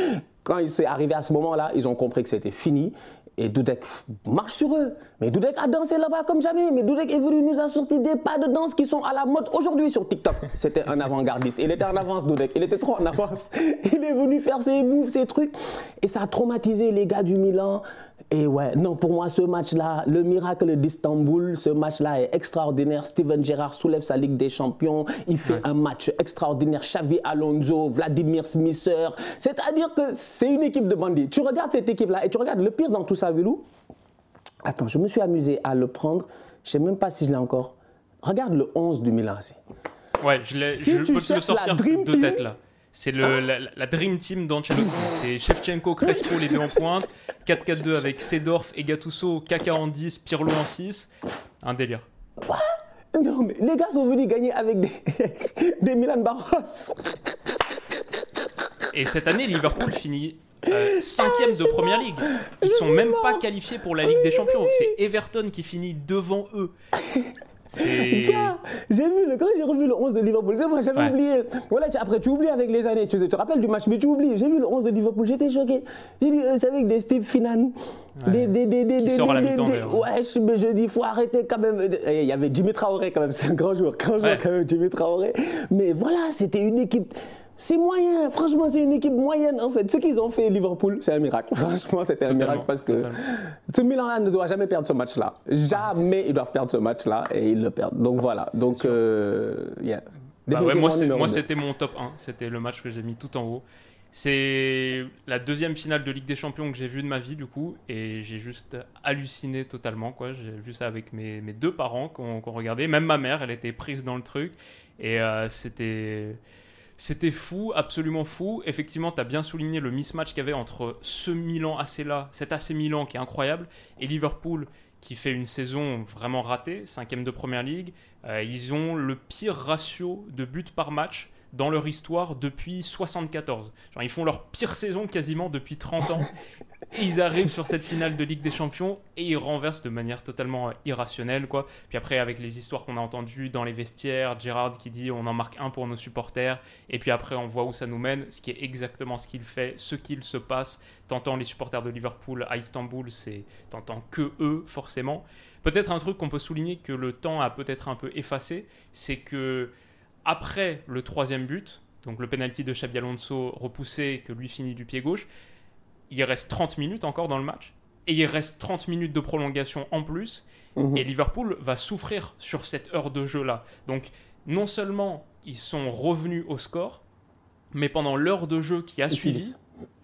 Speaker 2: Quand il s'est arrivé à ce moment-là, ils ont compris que c'était fini. Et Dudek marche sur eux. Mais Dudek a dansé là-bas comme jamais. Mais Dudek est venu nous assortir des pas de danse qui sont à la mode aujourd'hui sur TikTok. C'était un avant-gardiste. Il était en avance, Dudek. Il était trop en avance. [laughs] Il est venu faire ses moves, ses trucs. Et ça a traumatisé les gars du Milan. Et ouais, non, pour moi, ce match-là, le miracle d'Istanbul, ce match-là est extraordinaire. Steven Gerrard soulève sa Ligue des Champions. Il fait un match extraordinaire. Xavi Alonso, Vladimir Smisser. C'est-à-dire que c'est une équipe de bandits. Tu regardes cette équipe-là et tu regardes le pire dans tout ça, Vilou? Attends, je me suis amusé à le prendre. Je ne sais même pas si je l'ai encore. Regarde le 11 du Milan
Speaker 1: Ouais, je, je peux te le sortir de tête là. C'est la, Dream Team d'Ancelotti. C'est Shevchenko, Crespo, les deux en pointe. 4-4-2 avec Sedorf et Gattuso, Kaka en 10, Pirlo en 6. Un délire.
Speaker 2: Non, mais les gars sont venus gagner avec des, [laughs] des Milan Barros.
Speaker 1: Et cette année, Liverpool finit euh, cinquième de Première Ligue. Ils sont même pas qualifiés pour la Ligue des Champions. C'est Everton qui finit devant eux.
Speaker 2: J'ai vu, quand j'ai revu le 11 de Liverpool, c'est moi, j'avais oublié. Voilà, après, tu oublies avec les années, tu te, rappelles du match, mais tu oublies. J'ai vu le 11 de Liverpool, j'étais choqué. J'ai dit, euh, c'est avec des Steve Finan.
Speaker 1: Des, des, des, des, Qui sort à la
Speaker 2: Ouais, mais je dis, il faut arrêter quand même. Il y avait Jimmy Traoré quand même, c'est un grand joueur, grand joueur quand même, Jimmy Traoré. Mais voilà, c'était une équipe. C'est moyen, franchement, c'est une équipe moyenne en fait. Ce qu'ils ont fait Liverpool, c'est un miracle. [laughs] Franchement, c'était un miracle parce que ce Milan-là ne doit jamais perdre ce match-là. Jamais ils doivent perdre ce match-là et ils le perdent. Donc voilà. Donc, euh, yeah.
Speaker 1: bah ouais, moi, c'était mon top 1. C'était le match que j'ai mis tout en haut. C'est la deuxième finale de Ligue des Champions que j'ai vue de ma vie, du coup, et j'ai juste halluciné totalement. quoi. J'ai vu ça avec mes, mes deux parents qu'on regardait. Même ma mère, elle était prise dans le truc. Et euh, c'était c'était fou, absolument fou. Effectivement, tu as bien souligné le mismatch qu'il y avait entre ce Milan AC là, cet AC Milan qui est incroyable, et Liverpool qui fait une saison vraiment ratée, cinquième de Première Ligue. Euh, ils ont le pire ratio de buts par match dans leur histoire depuis 74. Genre, ils font leur pire saison quasiment depuis 30 ans. [laughs] Et ils arrivent sur cette finale de Ligue des Champions et ils renversent de manière totalement euh, irrationnelle. Quoi. Puis après, avec les histoires qu'on a entendues dans les vestiaires, Gérard qui dit on en marque un pour nos supporters. Et puis après, on voit où ça nous mène, ce qui est exactement ce qu'il fait, ce qu'il se passe. T'entends les supporters de Liverpool à Istanbul, c'est t'entends que eux, forcément. Peut-être un truc qu'on peut souligner que le temps a peut-être un peu effacé, c'est que après le troisième but, donc le penalty de Xabi Alonso repoussé, que lui finit du pied gauche, il reste 30 minutes encore dans le match, et il reste 30 minutes de prolongation en plus, mhm. et Liverpool va souffrir sur cette heure de jeu-là. Donc non seulement ils sont revenus au score, mais pendant l'heure de jeu qui a suivi,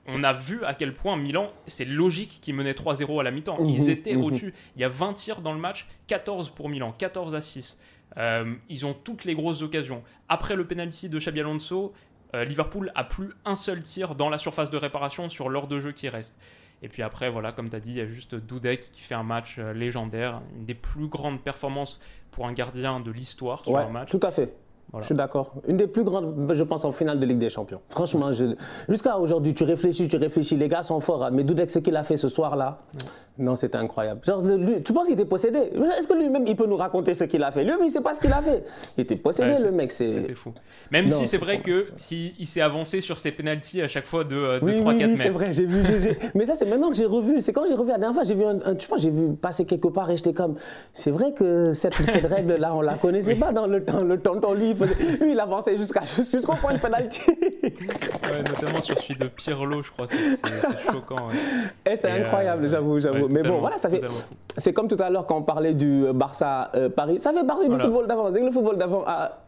Speaker 1: on a vu à quel point Milan, c'est logique qu'ils menaient 3-0 à la mi-temps. Ils mhm. étaient mhm. au-dessus. Il y a 20 tirs dans le match, 14 pour Milan, 14 à 6. Euh, ils ont toutes les grosses occasions. Après le penalty de Xabi Alonso, euh, Liverpool a plus un seul tir dans la surface de réparation sur l'heure de jeu qui reste. Et puis après, voilà, comme tu as dit, il y a juste Dudek qui fait un match euh, légendaire, une des plus grandes performances pour un gardien de l'histoire sur un match.
Speaker 2: Tout à fait. Je suis d'accord. Une des plus grandes, je pense, en finale de Ligue des Champions. Franchement, jusqu'à aujourd'hui, tu réfléchis, tu réfléchis. Les gars sont forts. Hein. Mais Dudek, ce qu'il a fait ce soir-là, non, c'était incroyable. Genre, tu penses qu'il était possédé? Est-ce que lui-même, il peut nous raconter ce qu'il a fait? Lui, il ne sait pas ce qu'il a fait. Il était possédé, le mec.
Speaker 1: C'était fou. Même si c'est vrai que s'il s'est avancé sur ses pénalties à chaque fois de, 3-4
Speaker 2: oui,
Speaker 1: oui,
Speaker 2: mètres. c'est vrai. J'ai vu. [laughs] Mais ça, c'est maintenant que j'ai revu. C'est quand j'ai revu la dernière fois, j'ai vu un, vois, j'ai vu passer quelque part et j'étais comme, c'est vrai que cette, cette [laughs] règle-là, on la connaissait pas dans le temps. Le tonton, lui, il, faisait, lui, il avançait jusqu'au point de penalty.
Speaker 1: ouais, notamment sur celui de Pirlo, je crois, c'est choquant.
Speaker 2: Et c'est incroyable, j'avoue, j'avoue. Mais bon, voilà, ça fait. C'est comme tout à l'heure quand on parlait du Barça Paris, ça fait partie du football d'avant. Le football d'avant, ah,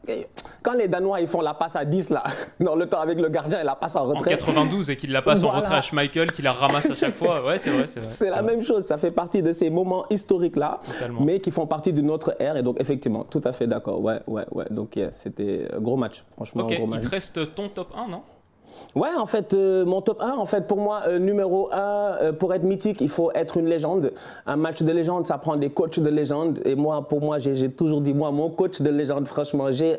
Speaker 2: quand les Danois ils font la passe à 10 là, [laughs] dans le temps avec le gardien et la passe en retrait.
Speaker 1: En 92 et qu'il la passe en retrait à Schmeichel, qu'il la ramasse à chaque fois. [laughs] Ouais, c'est vrai, c'est vrai.
Speaker 2: C'est la même chose, ça fait partie de ces moments historiques là, mais qui font partie d'une autre ère. Et donc, effectivement, tout à fait d'accord. Ouais, ouais, ouais. Donc, c'était un gros match, franchement.
Speaker 1: Ok,
Speaker 2: gros
Speaker 1: il te reste ton top 1, non?
Speaker 2: Ouais, en fait, euh, mon top 1, en fait, pour moi, euh, numéro 1, euh, pour être mythique, il faut être une légende. Un match de légende, ça prend des coachs de légende. Et moi, pour moi, j'ai toujours dit, moi, mon coach de légende, franchement, j'ai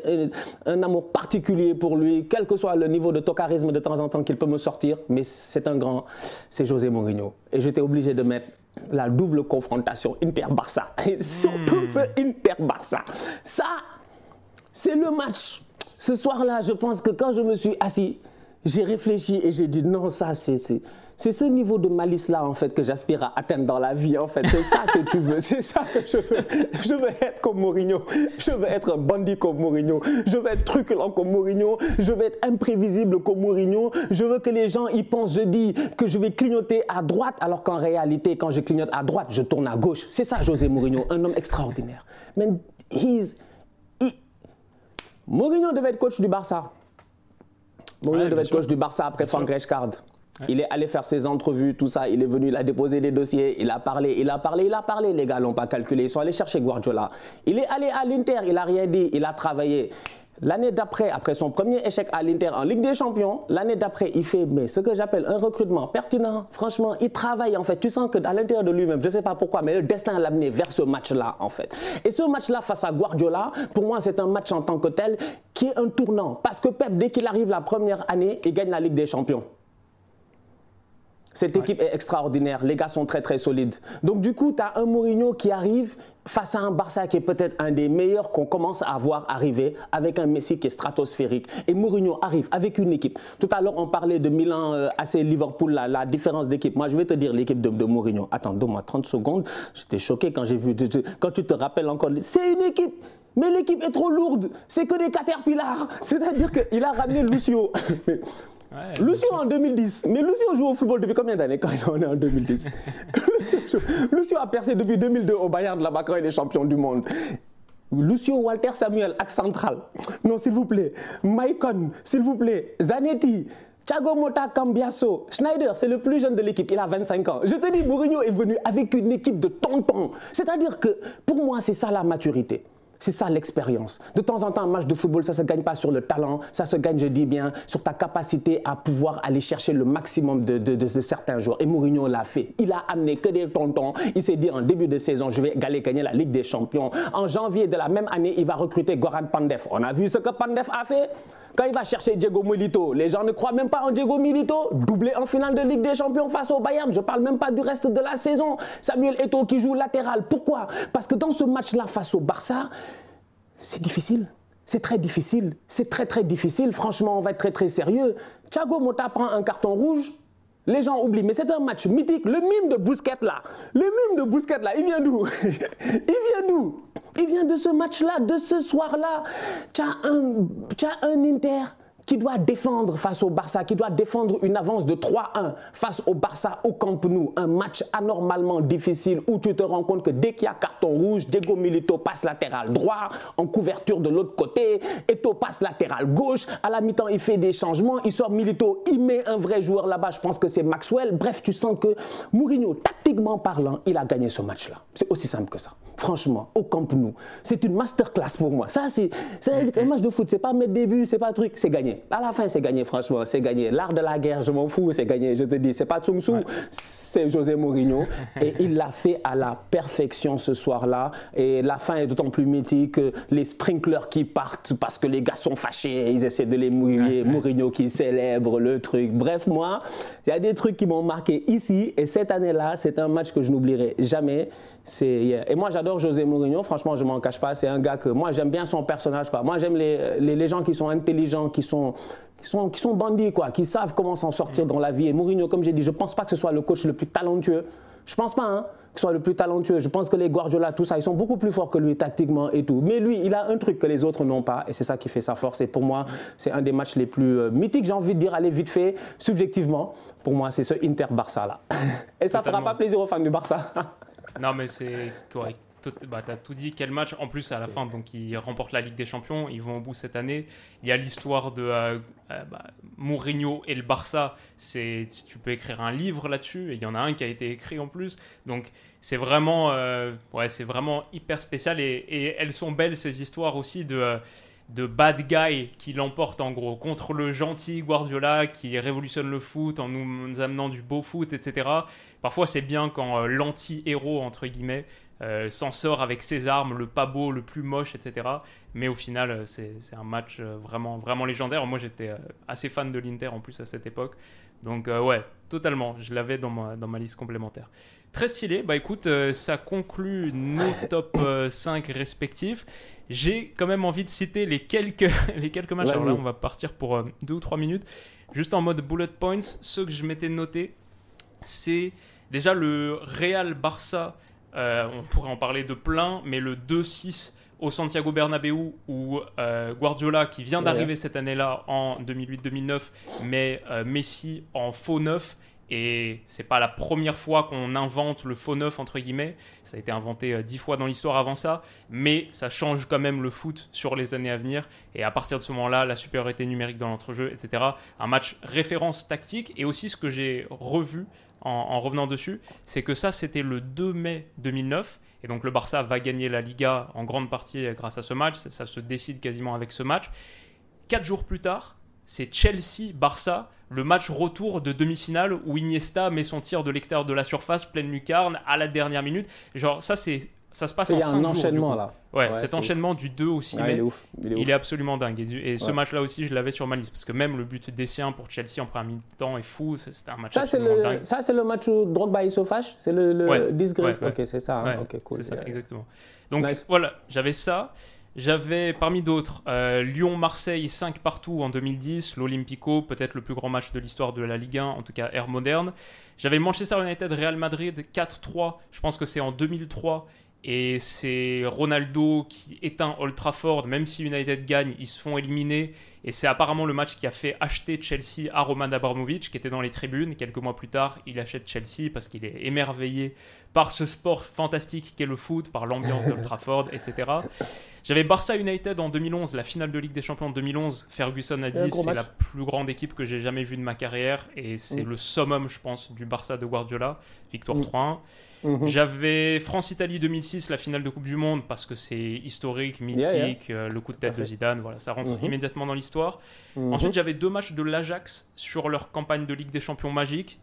Speaker 2: un, amour particulier pour lui, quel que soit le niveau de tocarisme de temps en temps qu'il peut me sortir. Mais c'est un grand, c'est José Mourinho. Et j'étais obligé de mettre la double confrontation Inter-Barça. [laughs] Et surtout hmm. ce Inter-Barça. Ça, c'est le match. Ce soir-là, je pense que quand je me suis assis, j'ai réfléchi et j'ai dit non, ça, c'est, c'est, ce niveau de malice-là, en fait, que j'aspire à atteindre dans la vie, en fait. C'est ça que tu veux, c'est ça que je veux. Je veux être comme Mourinho, je veux être un bandit comme Mourinho, je veux être truculent comme Mourinho, je veux être imprévisible comme Mourinho, je veux que les gens y pensent, je dis que je vais clignoter à droite, alors qu'en réalité, quand je clignote à droite, je tourne à gauche. C'est ça, José Mourinho, un homme extraordinaire. Mais he's, Mourinho devait être coach du Barça. Mourinho devait être coach du Barça après Frank Rijkaard. Il est allé faire ses entrevues, tout ça. Il est venu, il a déposé des dossiers, il a parlé, il a parlé, il a parlé. Les gars l'ont pas calculé. Ils sont allés chercher Guardiola. Il est allé à l'Inter, il a rien dit, il a travaillé. L'année d'après, après son premier échec à l'Inter en Ligue des Champions, l'année d'après, il fait ce que j'appelle un recrutement pertinent. Franchement, il travaille en fait. Tu sens que à l'intérieur de lui-même, je ne sais pas pourquoi, mais le destin l'a amené vers ce match-là en fait. Et ce match-là face à Guardiola, pour moi, c'est un match en tant que tel qui est un tournant. Parce que Pep, dès qu'il arrive la première année, il gagne la Ligue des Champions. Cette équipe est extraordinaire. Les gars sont très très solides. Donc du coup, tu as un Mourinho qui arrive face à un Barça qui est peut-être un des meilleurs qu'on commence à voir arriver avec un Messi qui est stratosphérique. Et Mourinho arrive avec une équipe. Tout à l'heure, on parlait de Milan euh, AC Liverpool, la, différence d'équipe. Moi, je vais te dire l'équipe de, Mourinho. Attends, donne-moi 30 secondes. J'étais choqué quand j'ai vu. Quand tu te rappelles encore, c'est une équipe. Mais l'équipe est trop lourde. C'est que des caterpillars. [laughs] C'est-à-dire qu'il a ramené Lucio. [laughs] Lucio en 2010. Mais Lucio joue au football depuis combien d'années quand on est en 2010 [laughs] Lucio a percé depuis 2002 au Bayern de la quand il est champion du monde. Lucio Walter Samuel, axe central. Non, s'il vous plaît. Maicon, s'il vous plaît. Zanetti. Thiago Mota Cambiasso, Schneider, c'est le plus jeune de l'équipe, il a 25 ans. Je te dis, Mourinho est venu avec une équipe de tontons. C'est-à-dire que pour moi, c'est ça la maturité. C'est ça l'expérience. De temps en temps, un match de football, ça ne se gagne pas sur le talent, ça se gagne, je dis bien, sur ta capacité à pouvoir aller chercher le maximum de, certains joueurs. Et Mourinho l'a fait. Il a amené que des tontons. Il s'est dit en début de saison, je vais aller gagner la Ligue des Champions. En janvier de la même année, il va recruter Goran Pandef. On a vu ce que Pandef a fait quand il va chercher Diego Milito, les gens ne croient même pas en Diego Milito, doublé en finale de Ligue des Champions face au Bayern. Je parle même pas du reste de la saison. Samuel Eto'o qui joue latéral. Pourquoi? Parce que dans ce match-là face au Barça, c'est difficile. C'est très difficile. C'est très très difficile. Franchement, on va être très très sérieux. Thiago Mota prend un carton rouge. Les gens oublient, mais c'est un match mythique. Le mime de Bousquet là, le mime de Bousquet là, il vient d'où? [laughs] Il vient d'où? Il vient de ce match-là, de ce soir-là. Tu as un, un Inter qui doit défendre face au Barça, qui doit défendre une avance de 3-1 face au Barça au Camp Nou. Un match anormalement difficile où tu te rends compte que dès qu'il y a carton rouge, Diego Milito passe latéral droit, en couverture de l'autre côté, Eto passe latéral gauche. À la mi-temps, il fait des changements, il sort Milito, il met un vrai joueur là-bas, je pense que c'est Maxwell. Bref, tu sens que Mourinho, tactiquement parlant, il a gagné ce match-là. C'est aussi simple que ça. Franchement, au Camp Nou. C'est une masterclass pour moi. Ça, c'est un match de foot. C'est pas mes débuts, c'est pas un truc, c'est gagné. À la fin, c'est gagné, franchement. C'est gagné. L'art de la guerre, je m'en fous, c'est gagné. Je te dis, c'est pas Tsung Su, c'est José Mourinho. [laughs] et il l'a fait à la perfection ce soir-là. Et la fin est d'autant plus mythique. Les sprinklers qui partent parce que les gars sont fâchés. Ils essaient de les mouiller. Mourinho qui célèbre le truc. Bref, moi, il y a des trucs qui m'ont marqué ici. Et cette année-là, c'est un match que je n'oublierai jamais. Et moi, j'adore José Mourinho. Franchement, je m'en cache pas. C'est un gars que moi, j'aime bien son personnage. Quoi. Moi, j'aime les, les, gens qui sont intelligents, qui sont, qui sont, qui sont bandits, quoi, qui savent comment s'en sortir dans la vie. Et Mourinho, comme j'ai dit, je ne pense pas que ce soit le coach le plus talentueux. Je pense pas. Hein qui soit le plus talentueux. Je pense que les Guardiola, tout ça, ils sont beaucoup plus forts que lui tactiquement et tout. Mais lui, il a un truc que les autres n'ont pas et c'est ça qui fait sa force. Et pour moi, c'est un des matchs les plus euh, mythiques, j'ai envie de dire, allez vite fait, subjectivement. Pour moi, c'est ce Inter-Barça là. [laughs] Et ça ne fera pas plaisir aux fans du Barça. [laughs]
Speaker 1: non, mais c'est correct bah, tu as tout dit, quel match. En plus, à la fin, donc, ils remportent la Ligue des Champions, ils vont au bout cette année. Il y a l'histoire de euh, euh, bah, Mourinho et le Barça. Tu peux écrire un livre là-dessus, et il y en a un qui a été écrit en plus. Donc, c'est vraiment, euh, ouais, c'est vraiment hyper spécial. Et, et, elles sont belles, ces histoires aussi de de bad guy qui l'emporte en gros contre le gentil Guardiola qui révolutionne le foot en nous amenant du beau foot, etc. Parfois c'est bien quand l'anti-héros, entre guillemets, euh, s'en sort avec ses armes, le pas beau, le plus moche, etc. Mais au final, euh, c'est un match euh, vraiment, vraiment légendaire. Moi, j'étais assez fan de l'Inter en plus à cette époque. Donc, ouais, totalement. Je l'avais dans ma, dans ma liste complémentaire. Très stylé. Bah écoute, ça conclut nos [coughs] top 5 respectifs. J'ai quand même envie de citer les quelques, [laughs] les quelques matchs. Alors là, on va partir pour 2 ou 3 minutes. Juste en mode bullet points, ceux que je m'étais noté, c'est déjà le Real Barça euh, on pourrait en parler de plein, mais le 2-6 au Santiago Bernabéu où euh, Guardiola qui vient d'arriver cette année-là en 2008-2009 met euh, Messi en faux neuf et c'est pas la première fois qu'on invente le faux neuf entre guillemets ça a été inventé dix fois dans l'histoire avant ça mais ça change quand même le foot sur les années à venir et à partir de ce moment-là la supériorité numérique dans l'entrejeu etc un match référence tactique et aussi ce que j'ai revu en, revenant dessus, c'est que ça, c'était le 2 mai 2009. Et donc le Barça va gagner la Liga en grande partie grâce à ce match. Ça, se décide quasiment avec ce match. Quatre jours plus tard, c'est Chelsea-Barça, le match retour de demi-finale où Iniesta met son tir de l'extérieur de la surface, pleine lucarne, à la dernière minute. Genre, ça, c'est ça se passe en 5 jours. Il y a un enchaînement là. Ouais, cet enchaînement du 2 au 6 mai, il, est ouf. il, est absolument dingue. Et, ce match-là aussi, je l'avais sur ma liste. Parce que même le but d'Essien pour Chelsea en première mi-temps est fou. C'était un match ça, absolument
Speaker 2: le,
Speaker 1: dingue.
Speaker 2: Ça, c'est le match où Drogba il se fâche C'est le, le disgrace Ok, c'est ça. Hein. Ok,
Speaker 1: cool. C'est ça, exactement. Donc voilà, j'avais ça. J'avais parmi d'autres euh, Lyon-Marseille 5 partout en 2010, l'Olympico, peut-être le plus grand match de l'histoire de la Ligue 1, en tout cas ère moderne. J'avais Manchester United-Real Madrid 4-3, je pense que c'est en 2003 et c'est Ronaldo qui éteint Old Trafford, même si United gagne, ils se font éliminer. Et c'est apparemment le match qui a fait acheter Chelsea à Roman Abramovich, qui était dans les tribunes. Quelques mois plus tard, il achète Chelsea parce qu'il est émerveillé par ce sport fantastique qu'est le foot, par l'ambiance d'Old [laughs] Trafford, etc. J'avais Barça United en 2011, la finale de Ligue des Champions en 2011. Ferguson a dit c'est la plus grande équipe que j'ai jamais vue de ma carrière et c'est mm. le summum, je pense, du Barça de Guardiola. Victoire 3-1. Mhm. J'avais France-Italie 2006, la finale de Coupe du Monde, parce que c'est historique, mythique, euh, le coup de tête de Zidane, voilà, ça rentre mhm. immédiatement dans l'histoire. Mhm. Ensuite, j'avais deux matchs de l'Ajax sur leur campagne de Ligue des Champions magique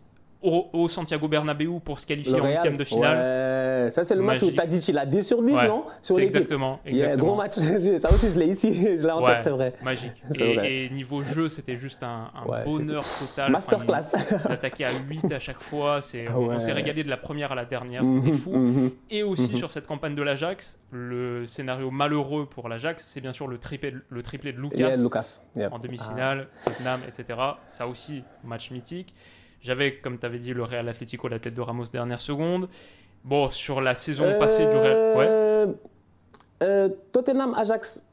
Speaker 1: au, Santiago Bernabéu pour se qualifier en huitième de finale.
Speaker 2: Ouais. Ça, c'est le match où tu as dit qu'il a 10 sur 10, non?
Speaker 1: Sur Exactement. exactement.
Speaker 2: gros match. [laughs] Ça aussi, je l'ai ici. [laughs] Je l'ai en tête, c'est vrai.
Speaker 1: Magique. Et, niveau jeu, c'était juste un, bonheur total.
Speaker 2: Masterclass.
Speaker 1: Enfin, ils attaquaient à 8 à chaque fois. On s'est régalé de la première à la dernière. C'était mhm, fou. Mhm. Et aussi, mhm. sur cette campagne de l'Ajax, le scénario malheureux pour l'Ajax, c'est bien sûr le triplé, le triplé de Lucas,
Speaker 2: Lucas.
Speaker 1: en demi-finale, ah. Tottenham, etc. Ça aussi, match mythique. J'avais, comme tu avais dit, le Real Atlético la tête de Ramos dernière seconde. Bon, sur la saison passée du Real.
Speaker 2: Euh, euh, Tottenham Ajax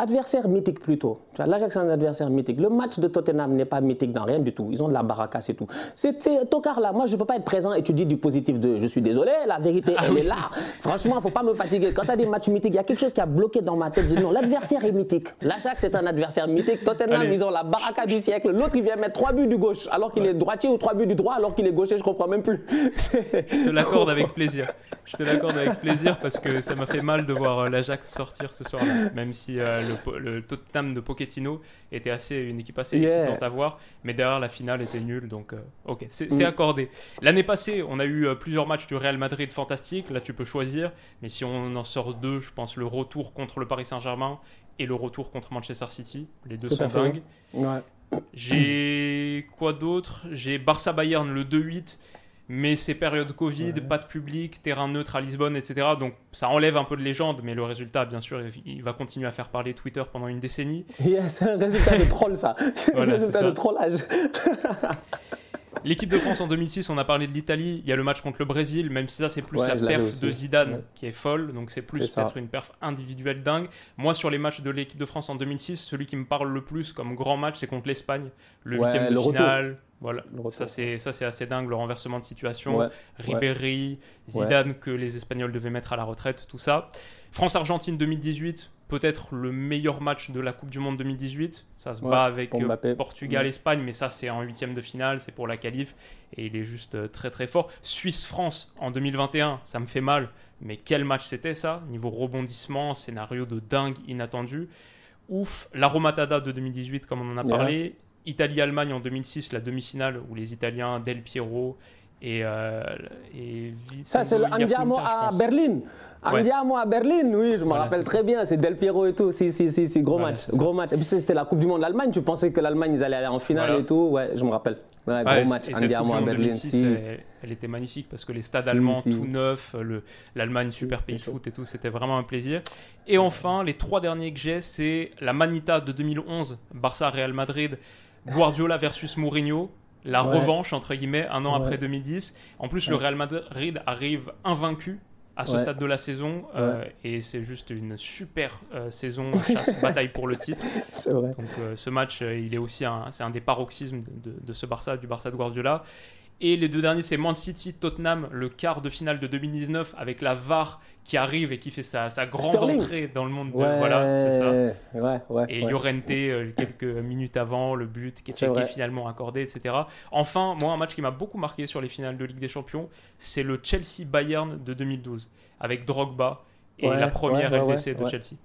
Speaker 2: adversaire mythique plutôt. L'Ajax est un adversaire mythique. Le match de Tottenham n'est pas mythique dans rien du tout. Ils ont de la baraka, c'est tout. C'est Tokar là. Moi, je ne peux pas être présent et tu dis du positif de je suis désolé, la vérité, ah elle est là. Franchement, il ne faut pas me fatiguer. Quand tu as des matchs mythiques, il y a quelque chose qui a bloqué dans ma tête. Je dis non, l'adversaire est mythique. L'Ajax est un adversaire mythique. Tottenham, ils ont la baraka du siècle. L'autre, il vient mettre trois buts du gauche alors qu'il est droitier ou trois buts du droit alors qu'il est gaucher. Je comprends même plus.
Speaker 1: je te l'accorde avec plaisir. Je te l'accorde avec plaisir parce que ça m'a fait mal de voir euh, l'Ajax sortir ce soir-là. Même si euh, le, le Tottenham de Pochettino était assez, une équipe assez excitante à voir, mais derrière la finale était nulle, donc euh, ok, c'est mm. accordé. L'année passée, on a eu euh, plusieurs matchs du Real Madrid fantastiques, là tu peux choisir, mais si on en sort deux, je pense le retour contre le Paris Saint-Germain et le retour contre Manchester City, les deux sont dingues. J'ai quoi d'autre? J'ai Barça Bayern le 2-8 mais c'est période Covid, pas de public, terrain neutre à Lisbonne, etc. Donc ça enlève un peu de légende, mais le résultat, bien sûr, il va continuer à faire parler Twitter pendant une décennie. [laughs]
Speaker 2: c'est un résultat de troll, ça. [laughs] C'est un résultat de trollage. [laughs]
Speaker 1: L'équipe de France en 2006, on a parlé de l'Italie. Il y a le match contre le Brésil, même si ça, c'est plus la perf de Zidane qui est folle. Donc, c'est plus peut-être une perf individuelle dingue. Moi, sur les matchs de l'équipe de France en 2006, celui qui me parle le plus comme grand match, c'est contre l'Espagne. Le huitième de finale. Voilà, ça c'est ça c'est assez dingue le renversement de situation. Ribéry, Zidane que les Espagnols devaient mettre à la retraite, tout ça. France-Argentine 2018, peut-être le meilleur match de la Coupe du Monde 2018. Ça se bat avec euh, Portugal-Espagne, mais ça c'est en huitième de finale, c'est pour la qualif et il est juste euh, très très fort. Suisse-France en 2021, ça me fait mal, mais quel match c'était ça? Niveau rebondissement, scénario de dingue, inattendu. Ouf, la Romatada de 2018 comme on en a parlé. Italie-Allemagne en 2006, la demi-finale où les Italiens Del Piero et, euh, et
Speaker 2: Ça, c'est l'Andiamo à Berlin. Andiamo à Berlin, oui, je me rappelle très bien. C'est Del Piero et tout. Si, si, si, si gros match. Gros match. Et puis c'était la Coupe du Monde d'Allemagne. Tu pensais que l'Allemagne, ils allaient aller en finale et tout? Ouais, je me rappelle. gros match.
Speaker 1: Andiamo à Berlin. elle, était magnifique parce que les stades allemands tout neufs, l'Allemagne, super pays de foot et tout, c'était vraiment un plaisir. Et enfin, les trois derniers que j'ai, c'est la Manita de 2011, Barça-Real Madrid. Guardiola versus Mourinho, la revanche entre guillemets un an après 2010. En plus, le Real Madrid arrive invaincu à ce stade de la saison euh, et c'est juste une super euh, saison [laughs] chasse bataille pour le titre.
Speaker 2: Vrai.
Speaker 1: Donc euh, ce match, il est aussi un, c'est un des paroxysmes de, de, ce Barça, du Barça de Guardiola. Et les deux derniers, c'est Man City, Tottenham, le quart de finale de 2019 avec la VAR qui arrive et qui fait sa, sa grande entrée dans le monde de. Voilà, c'est ça. et Llorente, euh, quelques minutes avant, le but qui est, finalement accordé, etc. Enfin, moi, un match qui m'a beaucoup marqué sur les finales de Ligue des Champions, c'est le Chelsea-Bayern de 2012 avec Drogba et la première LDC de Chelsea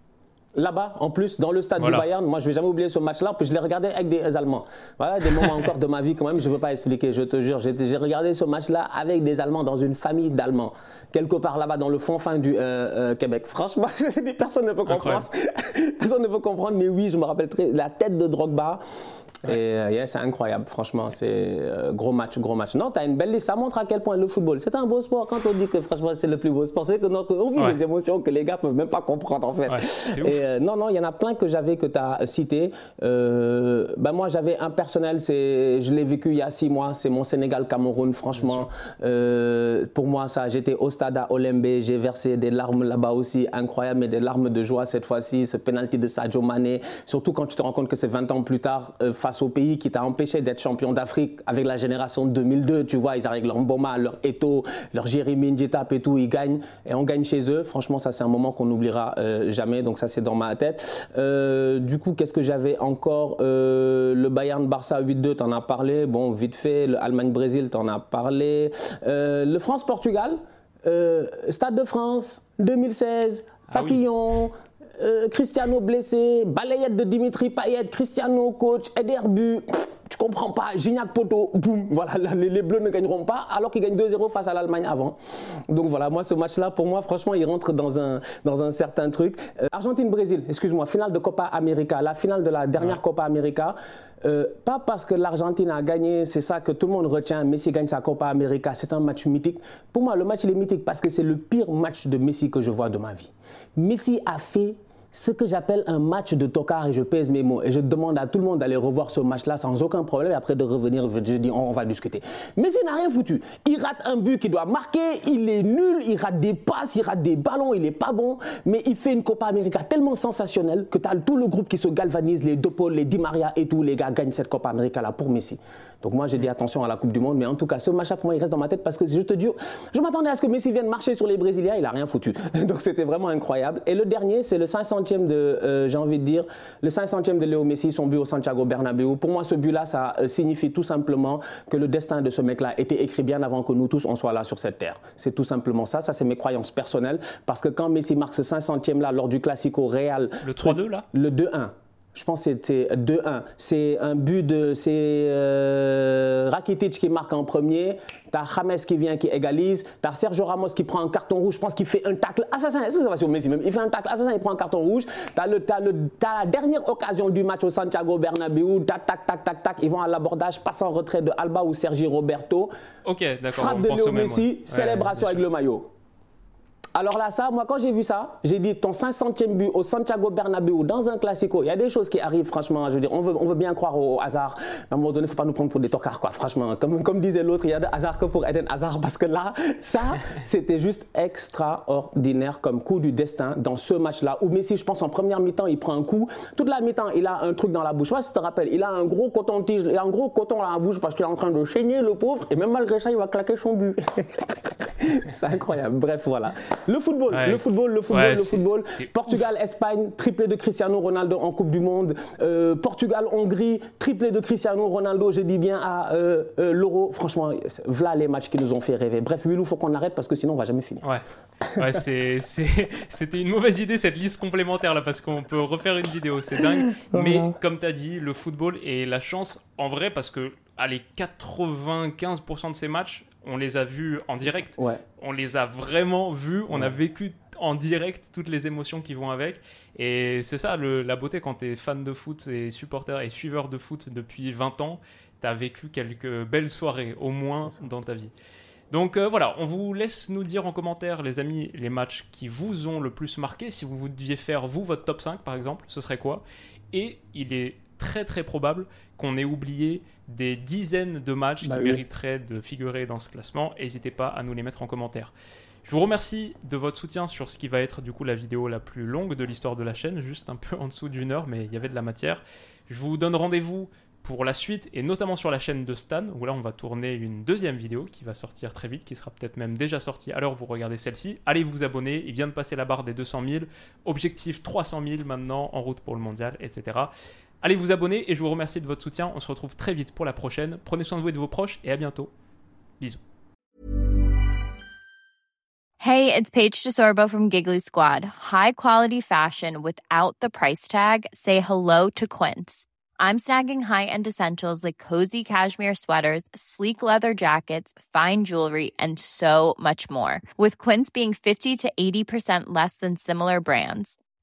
Speaker 2: là-bas, en plus, dans le stade du Bayern. Moi, je ne vais jamais oublier ce match-là, puis je l'ai regardé avec des Allemands. Voilà, des moments encore de ma vie quand même, je ne veux pas expliquer, je te jure. J'ai regardé ce match-là avec des Allemands dans une famille d'Allemands, quelque part là-bas dans le fond fin du euh, euh, Québec. Franchement, [laughs] personne ne peut comprendre. personne ne peut comprendre, mais oui, je me rappelle très la tête de Drogba. Et euh, c'est incroyable, franchement, c'est euh, gros match, gros match. Non, tu as une belle liste, ça montre à quel point le football, c'est un beau sport. Quand on dit que franchement c'est le plus beau sport, c'est que notre, on vit des émotions que les gars peuvent même pas comprendre en fait. et, euh, non, non, il y en a plein que j'avais que tu as cité. ben moi j'avais un personnel, c'est, je l'ai vécu il y a six mois, c'est mon Sénégal-Cameroun, franchement. pour moi, ça, j'étais au stade à Olembe, j'ai versé des larmes là-bas aussi, incroyable, mais des larmes de joie cette fois-ci, ce penalty de Sadio Mané, surtout quand tu te rends compte que c'est 20 ans plus tard, face au pays qui t'a empêché d'être champion d'Afrique avec la génération 2002. Tu vois, ils arrivent leur Mboma, leur Eto, leur Jérémy Njitap et tout, ils gagnent et on gagne chez eux. Franchement, ça c'est un moment qu'on n'oubliera euh, jamais. Donc ça c'est dans ma tête. Euh, du coup, qu'est-ce que j'avais encore euh, Le Bayern Barça 8-2, t'en as parlé. Bon, vite fait. Le Allemagne Brésil, t'en as parlé. le France Portugal. Stade de France 2016. Ah Papillon, euh, Cristiano blessé, balayette de Dimitri Payet, Cristiano coach, Ederbu, tu comprends pas, Gignac Poto, boum, voilà, les, Bleus ne gagneront pas alors qu'ils gagnent 2-0 face à l'Allemagne avant. Donc voilà, moi ce match-là, pour moi, franchement, il rentre dans un, dans un certain truc. Euh, Argentine-Brésil, excuse-moi, finale de Copa América, la finale de la dernière Copa América. Euh, pas parce que l'Argentine a gagné, c'est ça que tout le monde retient. Messi gagne sa Copa América, c'est un match mythique. Pour moi, le match il est mythique parce que c'est le pire match de Messi que je vois de ma vie. Messi a fait ce que j'appelle un match de tocard et je pèse mes mots. Et je demande à tout le monde d'aller revoir ce match-là sans aucun problème et après de revenir, je dis on, va discuter. Mais il n'a rien foutu. Il rate un but qu'il doit marquer, il est nul, il rate des passes, il rate des ballons, il n'est pas bon, mais il fait une Copa América tellement sensationnelle que tu as tout le groupe qui se galvanise, les deux Paul, les Di Maria et tous les gars gagnent cette Copa América là pour Messi. Donc moi j'ai dit attention à la Coupe du Monde, mais en tout cas ce match-là pour moi il reste dans ma tête parce que je te dis, je m'attendais à ce que Messi vienne marcher sur les Brésiliens, il n'a rien foutu. [laughs] Donc c'était vraiment incroyable. Et le dernier, c'est le 500e de... Euh, j'ai envie de dire, le 500e de Léo Messi, son but au Santiago Bernabéu. Pour moi, ce but-là, ça euh, signifie tout simplement que le destin de ce mec-là était écrit bien avant que nous tous, on soit là sur cette terre. C'est tout simplement ça. Ça, c'est mes croyances personnelles. Parce que quand Messi marque ce 500e-là lors du Classico Real...
Speaker 1: Le 3-2, là?
Speaker 2: Le 2-1 je pense que c'était 2-1. C'est un but de. C'est euh, Rakitic qui marque en premier. T'as James qui vient, qui égalise. T'as Sergio Ramos qui prend un carton rouge. Je pense qu'il fait un tacle. Assassin, c'est ça sur Messi même? Il fait un tacle. Assassin, il prend un carton rouge. T'as, le, as, le, la dernière occasion du match au Santiago Bernabéu. Tac, tac, tac, tac, tac. Ils vont à l'abordage, passe en retrait de Alba ou Sergi Roberto.
Speaker 1: Ok, d'accord.
Speaker 2: Frappe de Léo Messi, célébration avec le maillot. Alors là, ça, moi, quand j'ai vu ça, j'ai dit ton 500e but au Santiago Bernabéu dans un classico, il y a des choses qui arrivent, franchement. Je veux dire, on veut, on veut bien croire au, hasard. À un moment donné, il ne faut pas nous prendre pour des tocards, quoi. Franchement, comme, comme disait l'autre, il y a de hasard que pour Eden Hazard, parce que là, ça, [laughs] c'était juste extraordinaire comme coup du destin dans ce match-là. Où Messi, je pense, en première mi-temps, il prend un coup. Toute la mi-temps, il a un truc dans la bouche. Je sais pas si tu te rappelles, il a un gros coton-tige, il a un gros coton dans la bouche parce qu'il est en train de chaîner le pauvre. Et même malgré ça, il va claquer son but. [laughs] c'est incroyable. Bref, voilà. Le football, le football, le football, le football. Portugal, Espagne, triplé de Cristiano Ronaldo en Coupe du Monde. Euh, Portugal, Hongrie, triplé de Cristiano Ronaldo, je dis bien à euh, euh, l'Euro. Franchement, voilà les matchs qui nous ont fait rêver. Bref, il faut qu'on arrête parce que sinon on va jamais finir.
Speaker 1: Ouais. Ouais, c'était une mauvaise idée cette liste complémentaire là parce qu'on peut refaire une vidéo, c'est dingue. [laughs] Mais comme tu as dit, le football et la chance en vrai parce que allez, 95% de ces matchs, on les a vus en direct. On les a vraiment vus, on a vécu en direct toutes les émotions qui vont avec. Et c'est ça la beauté quand tu es fan de foot et supporter et suiveur de foot depuis 20 ans, tu as vécu quelques belles soirées au moins dans ta vie. Donc euh, voilà, on vous laisse nous dire en commentaire, les amis, les matchs qui vous ont le plus marqué. Si vous, vous deviez faire, vous, votre top 5 par exemple, ce serait quoi? Et il est très très probable qu'on ait oublié des dizaines de matchs bah qui mériteraient de figurer dans ce classement. N'hésitez pas à nous les mettre en commentaire. Je vous remercie de votre soutien sur ce qui va être du coup la vidéo la plus longue de l'histoire de la chaîne, juste un peu en dessous d'une heure, mais il y avait de la matière. Je vous donne rendez-vous pour la suite et notamment sur la chaîne de Stan où là on va tourner une deuxième vidéo qui va sortir très vite, qui sera peut-être même déjà sortie alors vous regardez celle-ci. Allez vous abonner, il vient de passer la barre des 200 000, objectif 300 000 maintenant en route pour le mondial, etc. Allez vous abonner et je vous remercie de votre soutien. On se retrouve très vite pour la prochaine. Prenez soin de vous et de vos proches et à bientôt. Bisous.
Speaker 3: Hey, it's Paige DeSorbo from Giggly Squad. High quality fashion without the price tag. Say hello to Quince. I'm snagging high-end essentials like cozy cashmere sweaters, sleek leather jackets, fine jewelry, and so much more. With Quince being 50 to 80% less than similar brands